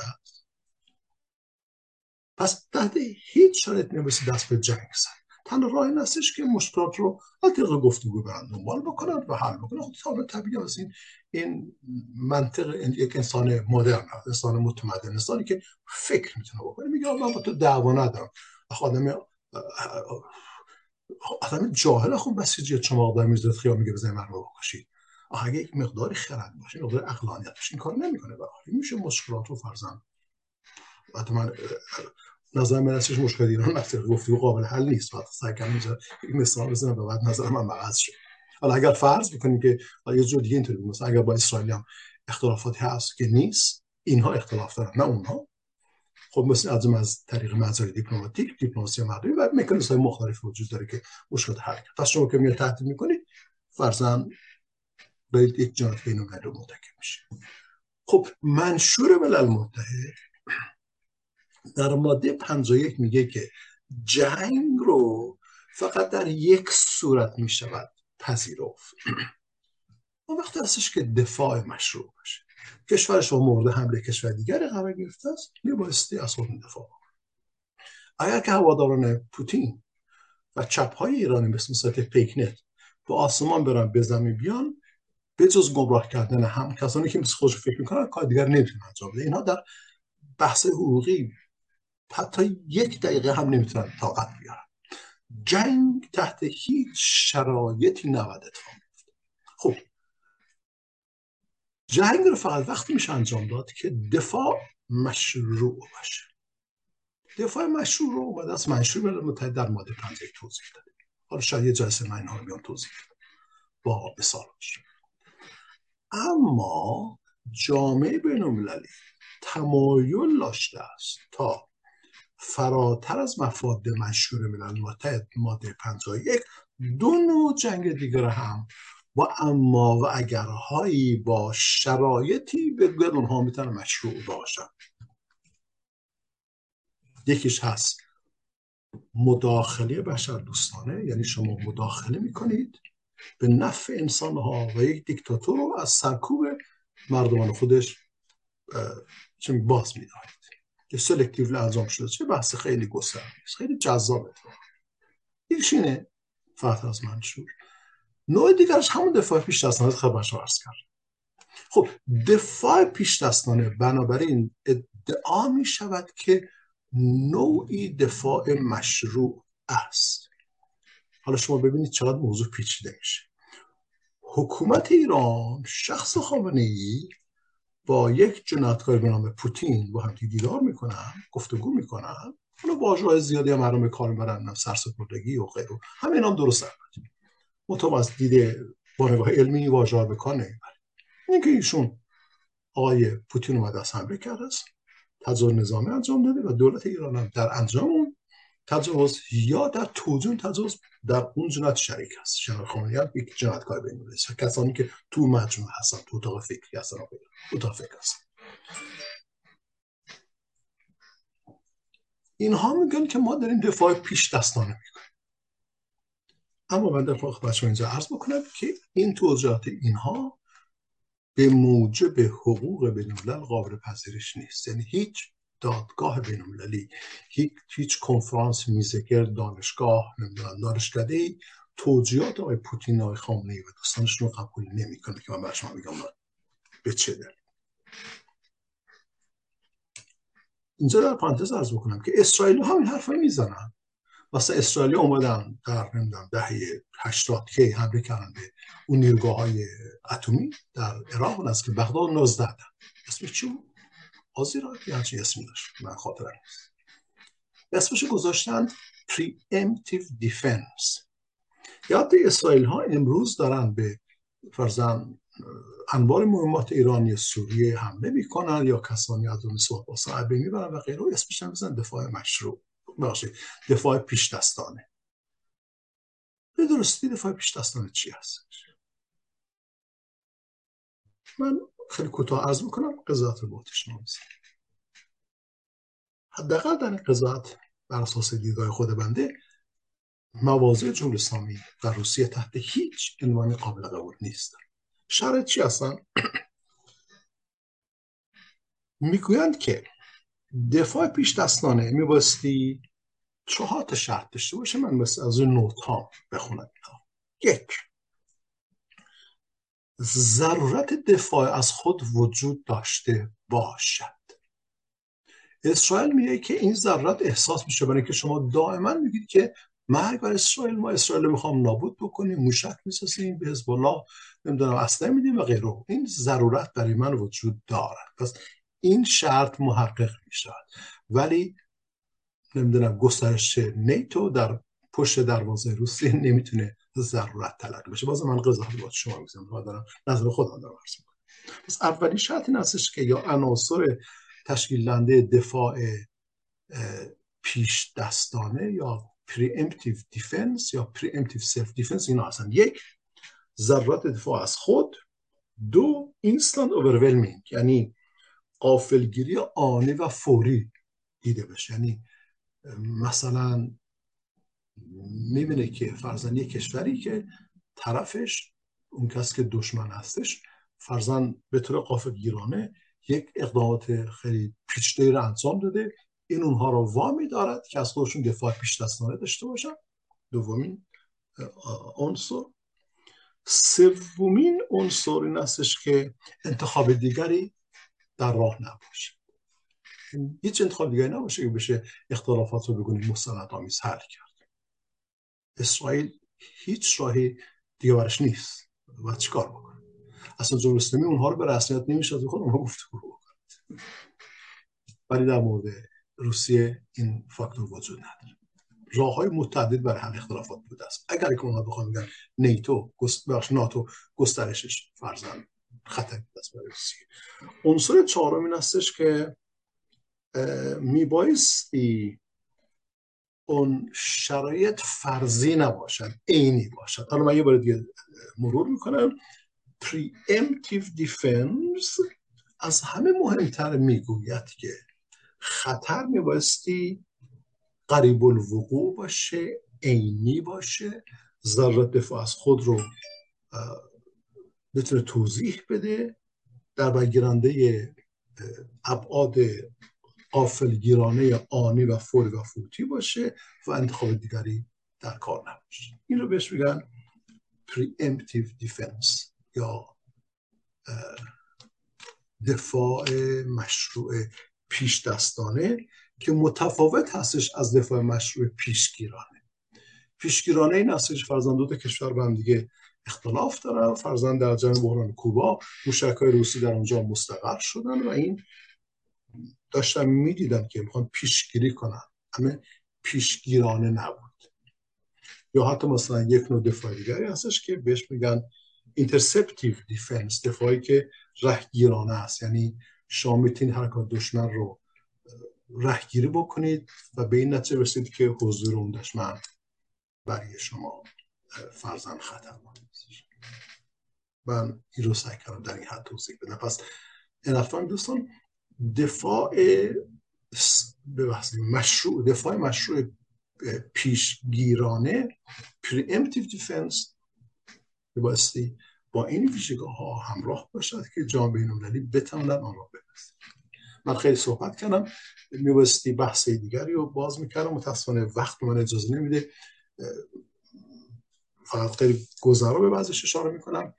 پس تحت هیچ شرایط نمیشه دست به جنگ زد تنها راه این هستش که مشکلات رو از طریق گفتگو برن دنبال بکنن و حل بکنن. خب طبیعی هست. این این منطق یک انسان مدرن انسان متمدن انسانی که فکر می‌تونه بکنه. میگه من با تو دعوا ندارم. آدم آدم جاهل خون بسیجی شما آدم می‌زد خیام میگه بزنید من رو بکشید اگه یک مقداری خرد باشه مقدار عقلانیت باشه این کار نمی‌کنه. برای میشه مشکلات رو فرزن من نظر من ازش مشکل ایران گفتی قابل حل نیست. بعد سعی کنم اینجا یک مثال بزنم بعد نظر من عوض شد حالا اگر فرض بکنیم که یه جور دیگه اینطوری مثلا اگر با اسرائیل هم اختلافاتی هست که نیست اینها اختلاف دارن نه اونها. خب مثل از از طریق مزاری دیپلماتیک دیپلماسی مردمی و مکانیزم های مختلف وجود داره که مشکل حل کرد. پس شما که میاد تهدید می‌کنید فرضاً به یک جنایت بین المللی مرتکب میشه. خب منشور ملل متحد در ماده 51 میگه که جنگ رو فقط در یک صورت می‌شود پذیرفت. اون وقت هستش که دفاع مشروع باشه. کشور شما مورد حمله کشور دیگری قرار گرفته است میبایستی از خود دفاع اگر که هواداران پوتین و چپ های ایرانی مثل سایت پیکنت به آسمان برن به زمین بیان به جز گمراه کردن هم کسانی که مثل خودش فکر می‌کنن کار دیگر نمی‌تونن انجام بده. اینها در بحث حقوقی حتی یک دقیقه هم نمی‌تونن طاقت بیارن جنگ تحت هیچ شرایطی نباید اتفاق خب. جنگ رو فقط وقتی میشه انجام داد که دفاع مشروع باشه. دفاع مشروع رو اومده از منشور ملل متحد در ماده 51 توضیح داده. حالا شاید یه جلسه من اینها رو بیان توضیح با مثال باشه. اما جامعه بین تمایل داشته است تا فراتر از مفاد مشهور ملل متحد ماده 51 دو نوع جنگ دیگر هم. با اما و اگرهایی با شرایطی به اونها می‌تونه مشروع باشن یکیش هست مداخله بشر دوستانه. یعنی شما مداخله می‌کنید به نفع انسان ها و یک دیکتاتور رو از سرکوب مردمان خودش باز می‌دهید که سلکتیو انجام شده. چه بحث خیلی گسترده خیلی جذابه. یکیش اینه فتح از منشور. نوع دیگرش همون دفاع پیش دستانه خدمت شما عرض کرد خب دفاع پیش دستانه بنابراین ادعا می شود که نوعی دفاع مشروع است. حالا شما ببینید چقدر موضوع پیچیده میشه. حکومت ایران شخص خامنه ای با یک جنایتکار به نام پوتین با هم دیدار می‌کنن گفتگو می‌کنن حالا واژه زیادی هم مردم کار می‌برن سرسپردگی و غیره. همین هم درست هم از دید با نگاه علمی واژه به کار نمی‌برن اینکه ایشون آقای پوتین اومده از حمله کرده است تجار نظامی انجام داده و دولت ایران هم در انجام اون تجاوز یا در توجون تجاوز در اون جنایت شریک خامنه‌ای هم یک جنایتکار بین و کسانی که تو مجموعه هستن تو اتاق فکری هستن اتاق فکر هستن. اینها میگن که ما داریم دفاع پیش دستانه می‌کنیم. اما من در بچه اینجا عرض بکنم که این توضیحات اینها به موجب حقوق بینالملل قابل پذیرش نیست. یعنی هیچ دادگاه بینالمللی. هیچ هیچ کنفرانس میزگر دانشگاه نمی‌دونم دانشکده ای توجیهات آقای پوتین آقای خامنه ای و دوستانشون رو قبول نمی‌کنه که من بر شما میگم به چه دلیل. اینجا در پانتز ارز بکنم که اسرائیل همین حرف می‌زنن. واسه اسرائیلی اومدن در نمی‌دونم دهه 80 که حمله کردن به اون نیروگاه های اتمی در عراق و که بغداد 19 اسمش چی بود؟ آزیرا یا چی اسمی داشت من خاطرم اسمش گذاشتن preemptive defense. یاد اسرائیل ها امروز دارن به فرزن انبار مهمات ایرانی سوریه حمله می‌کنن یا کسانی از اون صحبت با صحبه می‌برن و غیره. اسمش هم بزن دفاع مشروع. باشه. دفاع پیش دستانه به درستی دفاع پیش دستانه چی هست من خیلی کوتاه عرض می‌کنم قضاوت رو باتش نمیزم حداقل در این قضاوت بر اساس دیدگاه خود بنده مواضع جمهوری اسلامی در روسیه تحت هیچ عنوان قابل قبول نیست. شرط چی هستن؟ می‌گویند که دفاع پیش دستانه میباستی چهار تا شرط داشته باشه. من مثل از اون نوت ها بخونم. یک ضرورت دفاع از خود وجود داشته باشد. اسرائیل میگه که این ضرورت احساس میشه برای که شما دائما میگید که مرگ بر اسرائیل ما اسرائیل می‌خوام نابود بکنیم موشک می‌سازیم به حزب الله نمی‌دونم اصلا میدیم و غیره. این ضرورت برای من وجود دارد. پس این شرط محقق می‌شود. ولی نمی‌دونم گسترش نیتو در پشت دروازه روسیه نمی‌تونه ضرورت تلقی بشه. باز من قضاوت با شما میگم و دارم نظر خودم دارم عرض می‌کنم. پس اولین شرط این هستش که یا عناصر تشکیل دهنده دفاع پیش دستانه یا preemptive defense یا preemptive self defense اینا هستن. یک ضرورت دفاع از خود. دو instant overwhelming یعنی قافلگیری آنی و فوری دیده بشه. یعنی مثلا می‌بینه که فرزن یک کشوری که طرفش اون کس که دشمن هستش فرزن به طور قافل گیرانه یک اقدامات خیلی پیچیده رو انجام داده. این اونها رو وامی دارد که از خودشون دفاع پیش دستانه داشته باشن. دومین عنصر. سومین عنصر این هستش که انتخاب دیگری در راه نباشه. هیچ انتخاب دیگری نباشه که بشه اختلافات رو بگونیم مستند آمیز حل کرد. اسرائیل هیچ راهی دیگه برش نیست. و چیکار بکنه؟ اصلا جمهوری اونها رو به رسمیت نمیشه خود اونها گفتگو بکنه. ولی در مورد روسیه این فاکتور وجود نداره. راه های متعدد برای حل اختلافات بوده است اگر که اونها بخوام بگن نیتو بخش ناتو گسترشش فرزن خطر است برای روسیه. عنصر چهارم این هستش که میبایستی اون شرایط فرضی نباشد عینی باشد. حالا من یه بار دیگه مرور می‌کنم. Preemptive defense از همه مهمتر می‌گوید که خطر میبایستی قریب الوقوع باشه عینی باشه ضرورت دفاع از خود رو بتونه توضیح بده. در برگیرنده ابعاد قافلگیرانه آنی و فوری و فوتی باشه و انتخاب دیگری در کار نباشه. این رو بهش میگن preemptive defense یا دفاع مشروع پیش دستانه که متفاوت هستش از دفاع مشروع پیشگیرانه. پیشگیرانه این هستش فرزند دو کشور به هم دیگه اختلاف دارن. فرزند در جنگ بحران کوبا موشک های روسی در اونجا مستقر شدن و این داشتن می‌دیدن که می‌خوان پیشگیری کنن. همه پیشگیرانه نبود. یا حتی مثلا یک نوع دفاع دیگری هستش که بهش میگن interceptive defense دفاعی که رهگیرانه است. یعنی شما می‌تونید حرکات دشمن رو رهگیری بکنید و به این نتیجه رسید که حضور اون دشمن برای شما فرضاً خطر من این رو سعی کردم در این حد توضیح بدم. پس این دوستان دفاع مشروع دفاع مشروع پیشگیرانه preemptive defense بایستی با این ویژگاه ها همراه باشد که جامعه المللی بتوانند آن را بپذیرد من خیلی صحبت کردم. میبایستی بحث دیگری رو باز می‌کردم. متاسفانه وقت من اجازه نمیده. فقط خیلی گذرا به بعضش اشاره می‌کنم.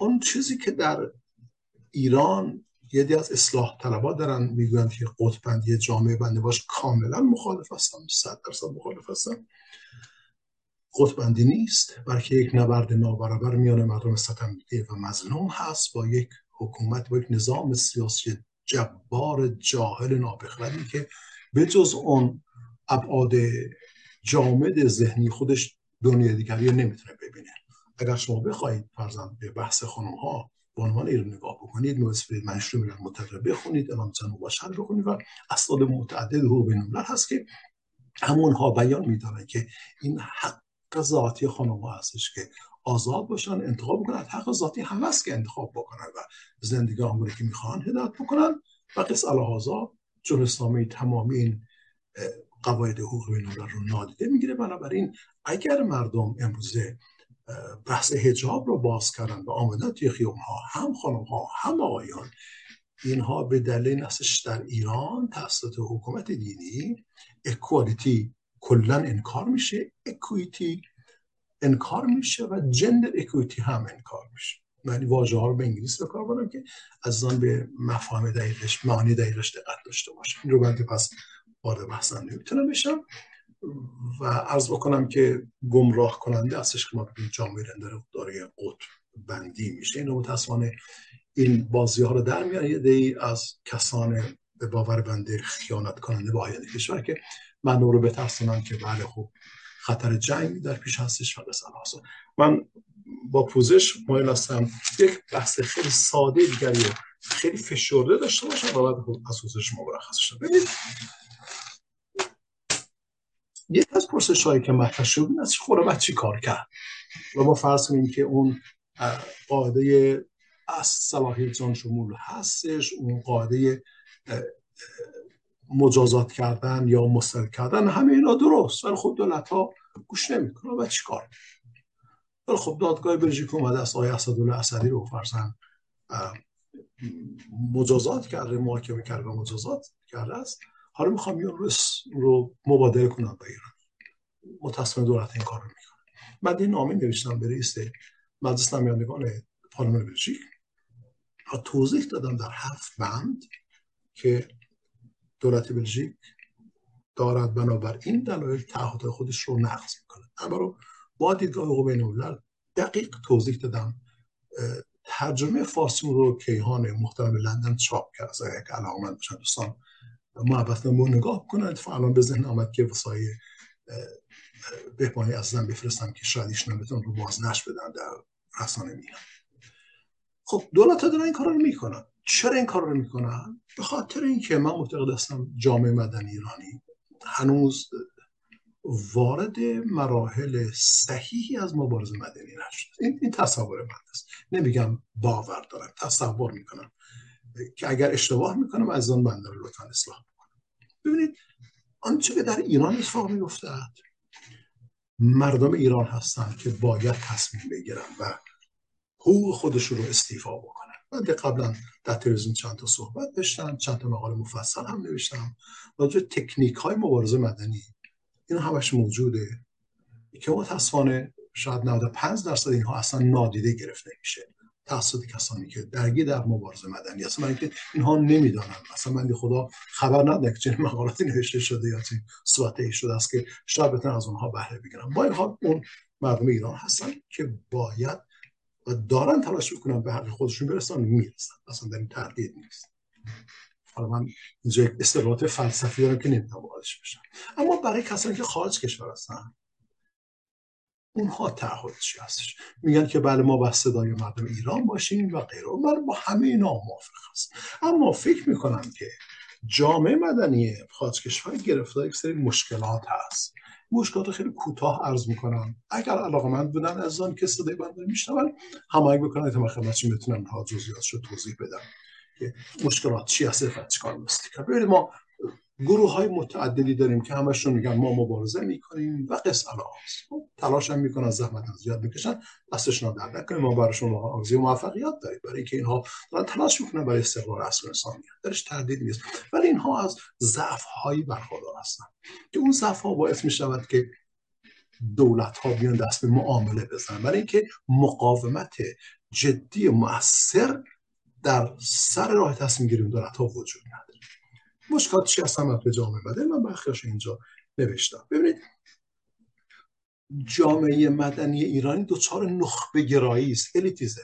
اون چیزی که در ایران یه دی از اصلاح طلبا دارن می‌گویند که قطبندی جامعه بنده باش کاملا مخالف هستم صد درصد مخالف هستم قطبندی نیست بلکه یک نبرد نابرابر میان مردم ستمدیده و مظلوم هست با یک حکومت با یک نظام سیاسی جبار جاهل نابخردی که به جز اون ابعاد جامد ذهنی خودش دنیا دیگری نمی‌تونه ببینه. اگر شما بخواهید فرزند به بحث خانم ها به عنوان ایران نگاه بکنید نویس منشور میلن متقر بخونید اعلام زن مباشر بخونید و اسناد متعدد حقوق بین هست که همونها بیان میدانه که این حق ذاتی خانم هستش که آزاد باشن انتخاب بکنن. حق ذاتی هم هست که انتخاب بکنن و زندگی آموری که می‌خوان هدایت بکنن. و قص الهازا چون اسلامی تمامی این قواعد حقوق بین رو نادیده می‌گیره. بنابراین اگر مردم امروزه بحث هجاب رو باز کردن و آمدن توی خیوم ها هم خانم ها هم آقایان. اینها به دلیل هستش در ایران توسط حکومت دینی اکوالیتی کلا انکار میشه اکویتی انکار میشه و جندر اکویتی هم انکار میشه. من واژه ها رو به انگلیسی بکار بارم که از آن به مفاهیم دقیقش معانی دقیقش دقت داشته باشه این رو بنده پس وارد بحثن نمی‌تونم بشم. و عرض بکنم که گمراه کننده هستش که ما به جامعه رندر داره قطب بندی میشه. این متاسفانه این بازی ها رو در میان یه دی از کسان به باور بنده خیانت کننده با آینده کشور که من رو بترسونم که بله خب خطر جنگ در پیش هستش و من با پوزش مایل هستم. یک بحث خیلی ساده دیگری خیلی فشرده داشته باشم و بعد خب از پوزش مرخص شد ببینید یک از پرسش هایی که مطرح شد این از خوربت چی کار کرد؟ و ما فرض کنیم که اون قاعده از صلاحیت جان شمول هستش اون قاعده مجازات کردن یا مسترد کردن همه اینا درست. ولی خب دولت ها گوش نمی‌کنه و چیکار ولی خب دادگاه بلژیک اومده است آقای اسدالله اسدی رو فرزن مجازات کرده محاکمه کرده و مجازات کرده است. حالا می‌خوام اون رو مبادله کنم با ایران. متاسفانه دولت این کار رو می‌کنه. من این نامه نوشتم به رئیس مجلس نمایندگان پارلمان بلژیک. و توضیح دادم در هفت بند که دولت بلژیک دارد بنابر این دلایل تعهد خودش رو نقض می‌کنه. اما رو با دیدگاه حقوق بین دقیق توضیح دادم. ترجمه فارسی رو کیهان محترم لندن چاپ کرد. از یک علاقمند باشن دوستان محبت نمو نگاه کنن اتفاق الان به ذهن آمد که وسایل بهبانی ازم بفرستم که شاید ایشون بتون رو باز نش بدن در رسانه میان خب دولت ها این کار رو می‌کنن. چرا این کار رو می‌کنن؟ به خاطر اینکه من معتقد هستم جامعه مدنی ایرانی هنوز وارد مراحل صحیحی از مبارزه مدنی نشد این, این تصور من است نمیگم باور دارم تصور می‌کنم. که اگر اشتباه می‌کنم از آن بنده رو لطفا اصلاح بکنم. ببینید آنچه که در ایران اتفاق میفتد مردم ایران هستند که باید تصمیم بگیرن و حقوق خودش رو استیفا بکنن. من قبلا در تلویزیون چند تا صحبت داشتم چند تا مقاله مفصل هم نوشتم. راجع تکنیک های مبارزه مدنی این همش موجوده که متاسفانه شاید 95 درصد اینها اصلا نادیده گرفته میشه. توسط کسانی که درگیر در مبارزه مدنی هستن. من اینکه اینها نمی‌دانن. مثلا من خدا خبر نداره که چنین مقالاتی نوشته شده یا چنین صحبت شده است که شاید بتونن از اونها بهره بگیرن. با این حال اون مردم ایران هستن که باید و دارن تلاش می‌کنن به حق خودشون برسن می‌رسن. اصلا در این تردید نیست. حالا من اینجا استرات فلسفی دارم که نمی‌تونم واردش بشم. اما برای کسانی که خارج کشور هستن اونها تعهد چی هستش؟ میگن که بله ما با صدای مردم ایران باشیم و غیره من با همه اینا موافق هست. اما فکر می‌کنم که جامعه مدنی خارج کشور گرفتار یک سری مشکلات هست. مشکلات خیلی کوتاه عرض می‌کنم. اگر علاقه من بودن از آن که صدای بنده میشنون هماهنگ بکنن. اعتماد خدمتشون بتونم ها جزئیاتش رو توضیح بدم که مشکلات چی هست و چیکار ببینید ما گروه های متعددی داریم که همشون میگن ما مبارزه می‌کنیم و قصه خب، تلاش هم می‌کنن زحمت هم زیاد می‌کشن دستشون در نکنیم. ما براشون آرزوی موفقیت داریم. برای اینکه اینها دارن تلاش می‌کنن برای استقرار اصل انسانیت درش تردید نیست. ولی اینها از ضعف هایی برخوردار هستن که اون ضعف ها باعث می‌شود که دولت ها بیان دست به معامله بزنن. برای اینکه مقاومت جدی مؤثر در سر راه تصمیم گیری دولت ها وجود نداره. مشکلات چی هستن به جامعه مدنی من بخیاش اینجا نوشتم. ببینید جامعه مدنی ایرانی دچار نخبه گرایی است الیتیزم.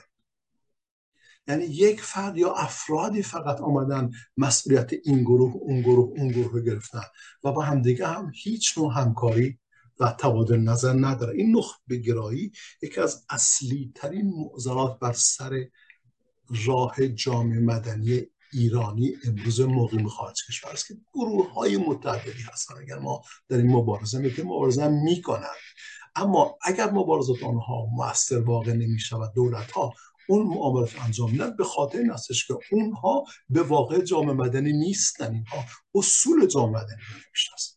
یعنی یک فرد یا افرادی فقط آمدن مسئولیت این گروه اون گروه اون گروه رو گرفتن و با همدیگه هم هیچ نوع همکاری و تبادل نظر نداره. این نخبه گرایی یکی از اصلی ترین معضلات بر سر راه جامعه مدنی ایرانی امروز مقیم خارج کشور است که گروه های متعددی هستن. اگر ما در این مبارزه می‌کنیم مبارزه می‌کنن. اما اگر مبارزات آنها موثر واقع نمیشه و دولت ها اون معاملات انجام میدن به خاطر این هستش که اونها به واقع جامعه مدنی نیستن. اینها اصول جامعه مدنی رو نمی‌شناسن.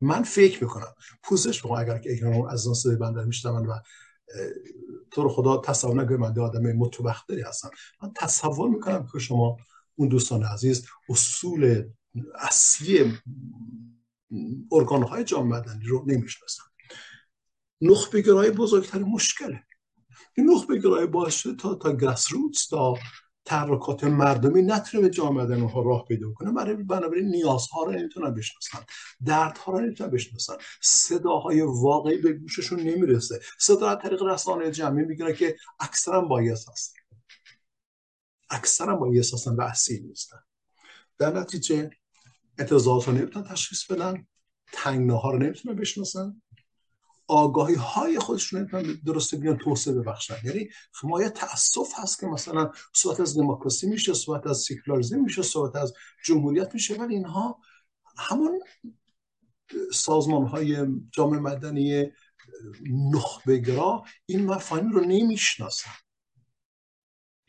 من فکر می‌کنم پوزش بخوام اگر که اکرام از اون صدای میشنون و تو رو خدا تصور نکنید من آدم متوختری هستم من تصور می‌کنم که شما اون دوستان عزیز اصول اصلی ارگان های جامعه مدنی رو نمی‌شناسن. نخبه گرایی بزرگتر مشکله. این نخبه گرایی باعث شده تا تا گرس روتس تا تحرکات مردمی نتونه جامعه مدنی ها راه پیدا کنه. برای بنابراین نیازها رو نمی‌تونن بشناسن. دردها رو نمی‌تونن بشناسن. صداهای واقعی به گوششون نمی‌رسه. صدا از طریق رسانه جمعی می‌گیره که اکثرا بایس هست اکثرا با هستن و نیستن. در نتیجه اعتراضات رو نمی‌تونن تشخیص بدن تنگنه ها رو نمی‌تونن بشناسن. آگاهی های خودشون نمی‌تونن درسته بیان توسعه ببخشن. یعنی ما تاسف هست که مثلا صحبت از دموکراسی میشه صحبت از سیکولاریسم میشه صحبت از جمهوریت میشه ولی اینها همون سازمان های جامعه مدنی نخبگرا این مفاهیم رو نمی‌شناسن.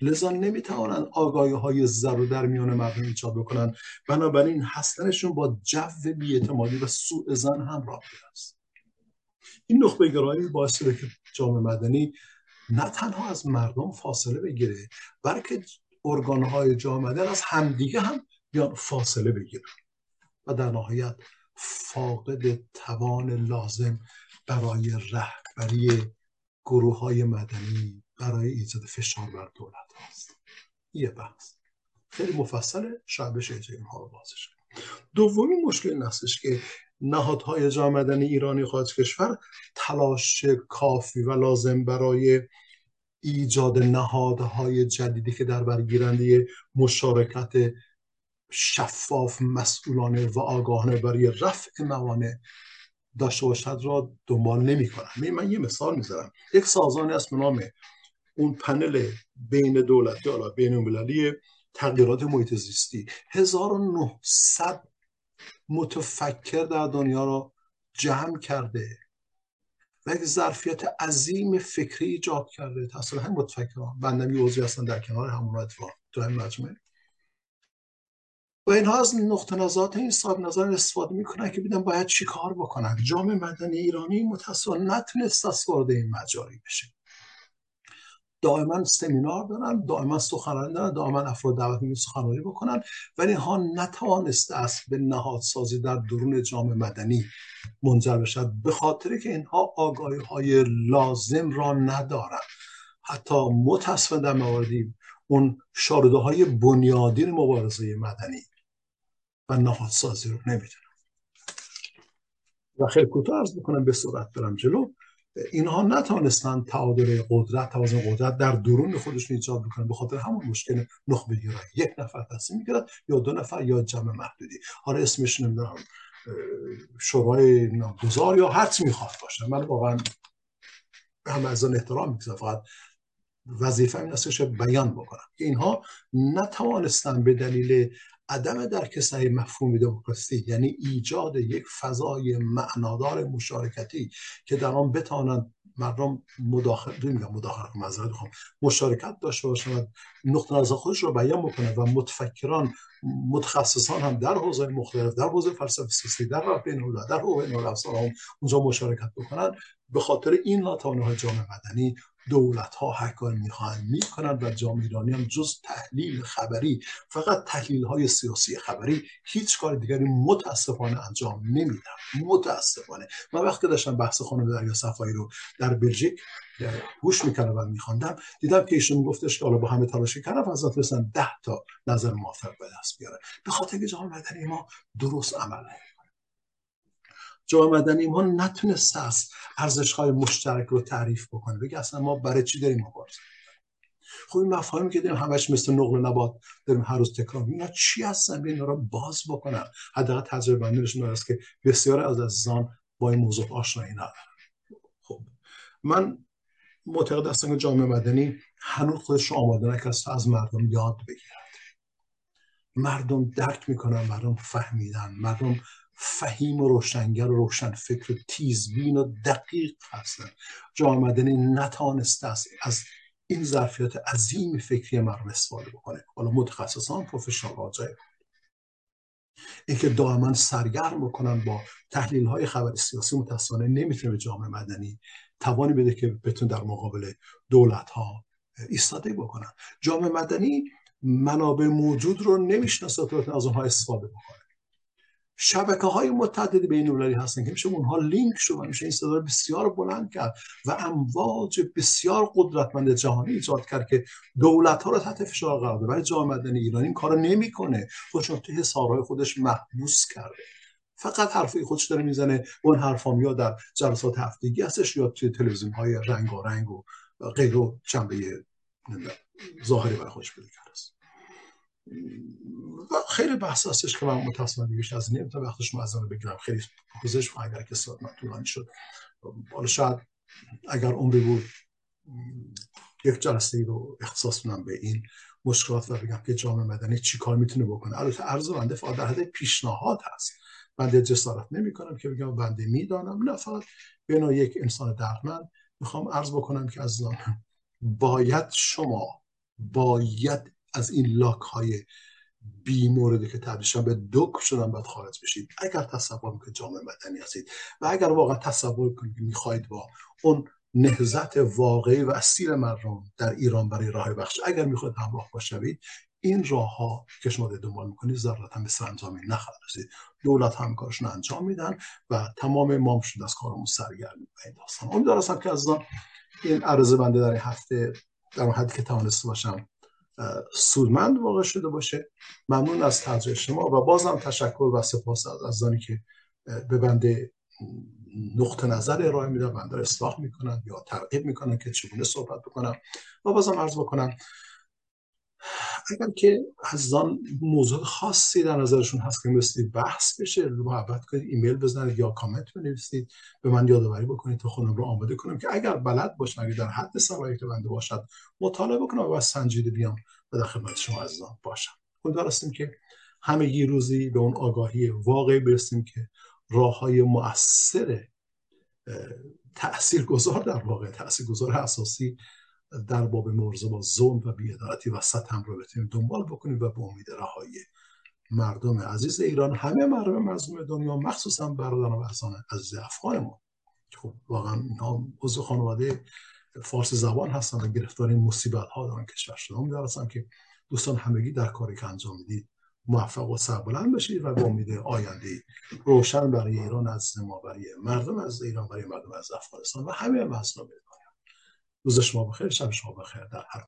لذا نمی‌توانند آگاهی های زر در میان مردم ایجاد بکنن بنابراین هستنشون با جو بیاعتمادی و سوء زن هم رابطه است. این نخبه گرایی باعث شده که جامعه مدنی نه تنها از مردم فاصله بگیره بلکه ارگانهای جامعه مدنی از همدیگه هم بیان فاصله بگیرن و در نهایت فاقد توان لازم برای رهبری گروه های مدنی برای ایجاد فشار بر دولت هست. یه بحث. خیلی مفصل شاید بشه اینها رو بازش دومی مشکل این هستش که نهادهای جامعه مدنی ایرانی خارج کشور تلاش کافی و لازم برای ایجاد نهادهای جدیدی که در برگیرنده مشارکت شفاف مسئولانه و آگاهانه برای رفع موانع داشته باشد را دنبال نمی کنم من یه مثال می‌ذارم یک سازانی است به اون پنل بین دولتی حالا بین المللی تغییرات محیط زیستی. 1900 متفکر در دنیا را جمع کرده و یک ظرفیت عظیم فکری ایجاد کرده. تصل همین متفکران بندمی عضوی هستن در کنار همون اتفاق تو همین مجموعه. و اینها از نقطه نظرات این صاحب نظر استفاده می‌کنن که بیدن باید چی کار بکنن. جامعه مدنی ایرانی متاسفانه نتونست از این مجاری بشه. دائما سمینار دارن دائما سخنرانی دارن دائما افراد دعوت می سخنرانی بکنن ولی اینها نتوانسته است به نهادسازی در درون جامعه مدنی منجر بشد به خاطر که اینها آگاهی های لازم را ندارن. حتی متاسفانه در مواردی اون شارده های بنیادین مبارزه مدنی و نهادسازی رو نمی‌دونن و خیلی کوتاه ارز بکنم به صورت برم جلو. اینها نتوانستن تعادل قدرت توازن قدرت در درون خودشون ایجاد بکنن. به خاطر همون مشکل نخبه گیرایی یک نفر تصمیم می‌گیرد یا دو نفر یا جمع محدودی. حالا اسمش نمی‌دونم شورای نامگذار یا هر چی می‌خواد باشه. من واقعا هم از آن احترام می‌گذارم. فقط وظیفه این است بیان بکنم. که اینها نتوانستن به دلیل عدم درک صحیح مفهوم دموکراسی یعنی ایجاد یک فضای معنادار مشارکتی که در آن بتوانند مردم مداخل میگم؟ مداخله مذارت خواهم مشارکت داشته باشند نقطه نظر خودش رو بیان بکنه و متفکران متخصصان هم در حوزه مختلف در حوزه فلسفه سیاسی در راه بین در حوزه هم اونجا مشارکت بکنن. به خاطر این ناتوانی جامعه مدنی دولت ها هر کار می‌خواهند می‌کنند و جامعه ایرانی هم جز تحلیل خبری فقط تحلیل های سیاسی خبری هیچ کار دیگری متاسفانه انجام نمیدن. متاسفانه. من وقتی داشتم بحث خانم دریا صفایی رو در بلژیک گوش می‌کردم و میخواندم دیدم که ایشون گفتش که حالا با همه تلاش کردن از رسن ده تا نظر موافق به دست بیارن به خاطر که جامعه مدنی ما درست عمل جامعه مدنی ما نتونست است ارزش های مشترک رو تعریف بکنه. بگه اصلا ما برای چی داریم مبارزه خب این مفاهیمی که داریم همش مثل نقل نبات داریم هر روز تکرار اینا چی هستن؟ بیاین رو باز بکنن. حداقل تجربه بندی نشون است که بسیار از عزیزان با این موضوع آشنایی ندارن خب من معتقد هستم که جامعه مدنی هنوز خودش رو آماده نکرده از مردم یاد بگیرد. مردم درک می‌کنن مردم فهمیدن مردم فهیم و روشنگر و روشن فکر و تیزبین و دقیق هستن. جامعه مدنی نتانسته است از این ظرفیت عظیم فکری مردم استفاده بکنه. حالا متخصصان پروفشنال جای اینکه دائما سرگرم بکنن با تحلیل های خبر سیاسی متاسفانه نمی‌تونه به جامعه مدنی توانی بده که بتون در مقابل دولت ها ایستاده بکنن جامعه مدنی منابع موجود رو نمی‌شناسه تا از اونها استفاده بکنه. شبکه های متعدد بین المللی هستن که میشه اونها لینک شد و میشه این صدا بسیار بلند کرد و امواج بسیار قدرتمند جهانی ایجاد کرد که دولت ها رو تحت فشار قرار بده ولی جامعه مدنی ایران این کارو نمی‌کنه. خودش توی حصارهای خودش محبوس کرده. فقط حرفی خودش داره می‌زنه. اون حرفام یا در جلسات هفتگی هستش یا توی تلویزیون های رنگ و غیر و جنبه ظاهری برای خودش پیدا کرده است خیلی بحث هستش که من متاسفانه دیگه از نمی‌تونم وقتش رو بگیرم. خیلی پوزش اگر که ساعت من طولانی شد. حالا شاید اگر عمری بود یک جلسه ای رو اختصاص بدم به این مشکلات و بگم که جامعه مدنی چی کار می‌تونه بکنه. البته عرض بنده فقط در حد پیشنهاد هست. بنده جسارت نمی کنم که بگم بنده می‌دانم. نه فقط بنا یک انسان دردمند می‌خوام عرض بکنم که از باید شما باید از این لاک های بی موردی که تبدیل به دک شدن باید خارج بشید. اگر تصور می‌کنید جامعه مدنی هستید و اگر واقعا تصور کنید که می‌خواهید با اون نهزت واقعی و اصیل مردم در ایران برای راه بخش اگر می‌خواید همراه باشید این راه ها که شما دنبال می‌کنید ضرورتا به سرانجامی نخواهد رسید. دولت هم کارشون انجام میدن و تمام امام شده از کارمون سرگرم این داستان. امیدوارم که از این عرضه بنده در این هفته در حدی که توانسته باشم سودمند واقع شده باشه. ممنون از توجه شما و بازم تشکر و سپاس از عزیزانی که به بنده نقطه نظر ارائه میدن بنده اصلاح می‌کنن یا ترغیب می‌کنن که چگونه صحبت بکنم و بازم عرض بکنم اگر که از آن موضوع خاصی در نظرشون هست که میستید بحث بشه محبت کنید ایمیل بزنید یا کامنت بنویسید به من یادآوری بکنید تا خودم رو آماده کنم که اگر بلد باشم اگر در حد که بنده باشد مطالعه بکنم و سنجیده بیام و در خدمت شما عزیزان باشم. امیدوار هستیم که همه روزی به اون آگاهی واقعی برسیم که راه های مؤثر تأثیر گذار در واقع تأثیر گذار اساسی در باب مرزه با ظلم و بیعدالتی و ستم رو بتونیم دنبال بکنیم و به امید رهایی مردم عزیز ایران همه مردم مظلوم دنیا مخصوصا برادران و عزیز افغانمون خب واقعا اینا عضو خانواده فارسی زبان هستن و گرفتار این مصیبت ها دارن کشور میدارستم که دوستان همگی در کاری که انجام می‌دید موفق و سربلند بشید و با امید آینده روشن برای ایران از ما برای مردم از ایران برای مردم از افغانستان و همه مردم دنیا روز شما بخیر شب شما بخیر در هر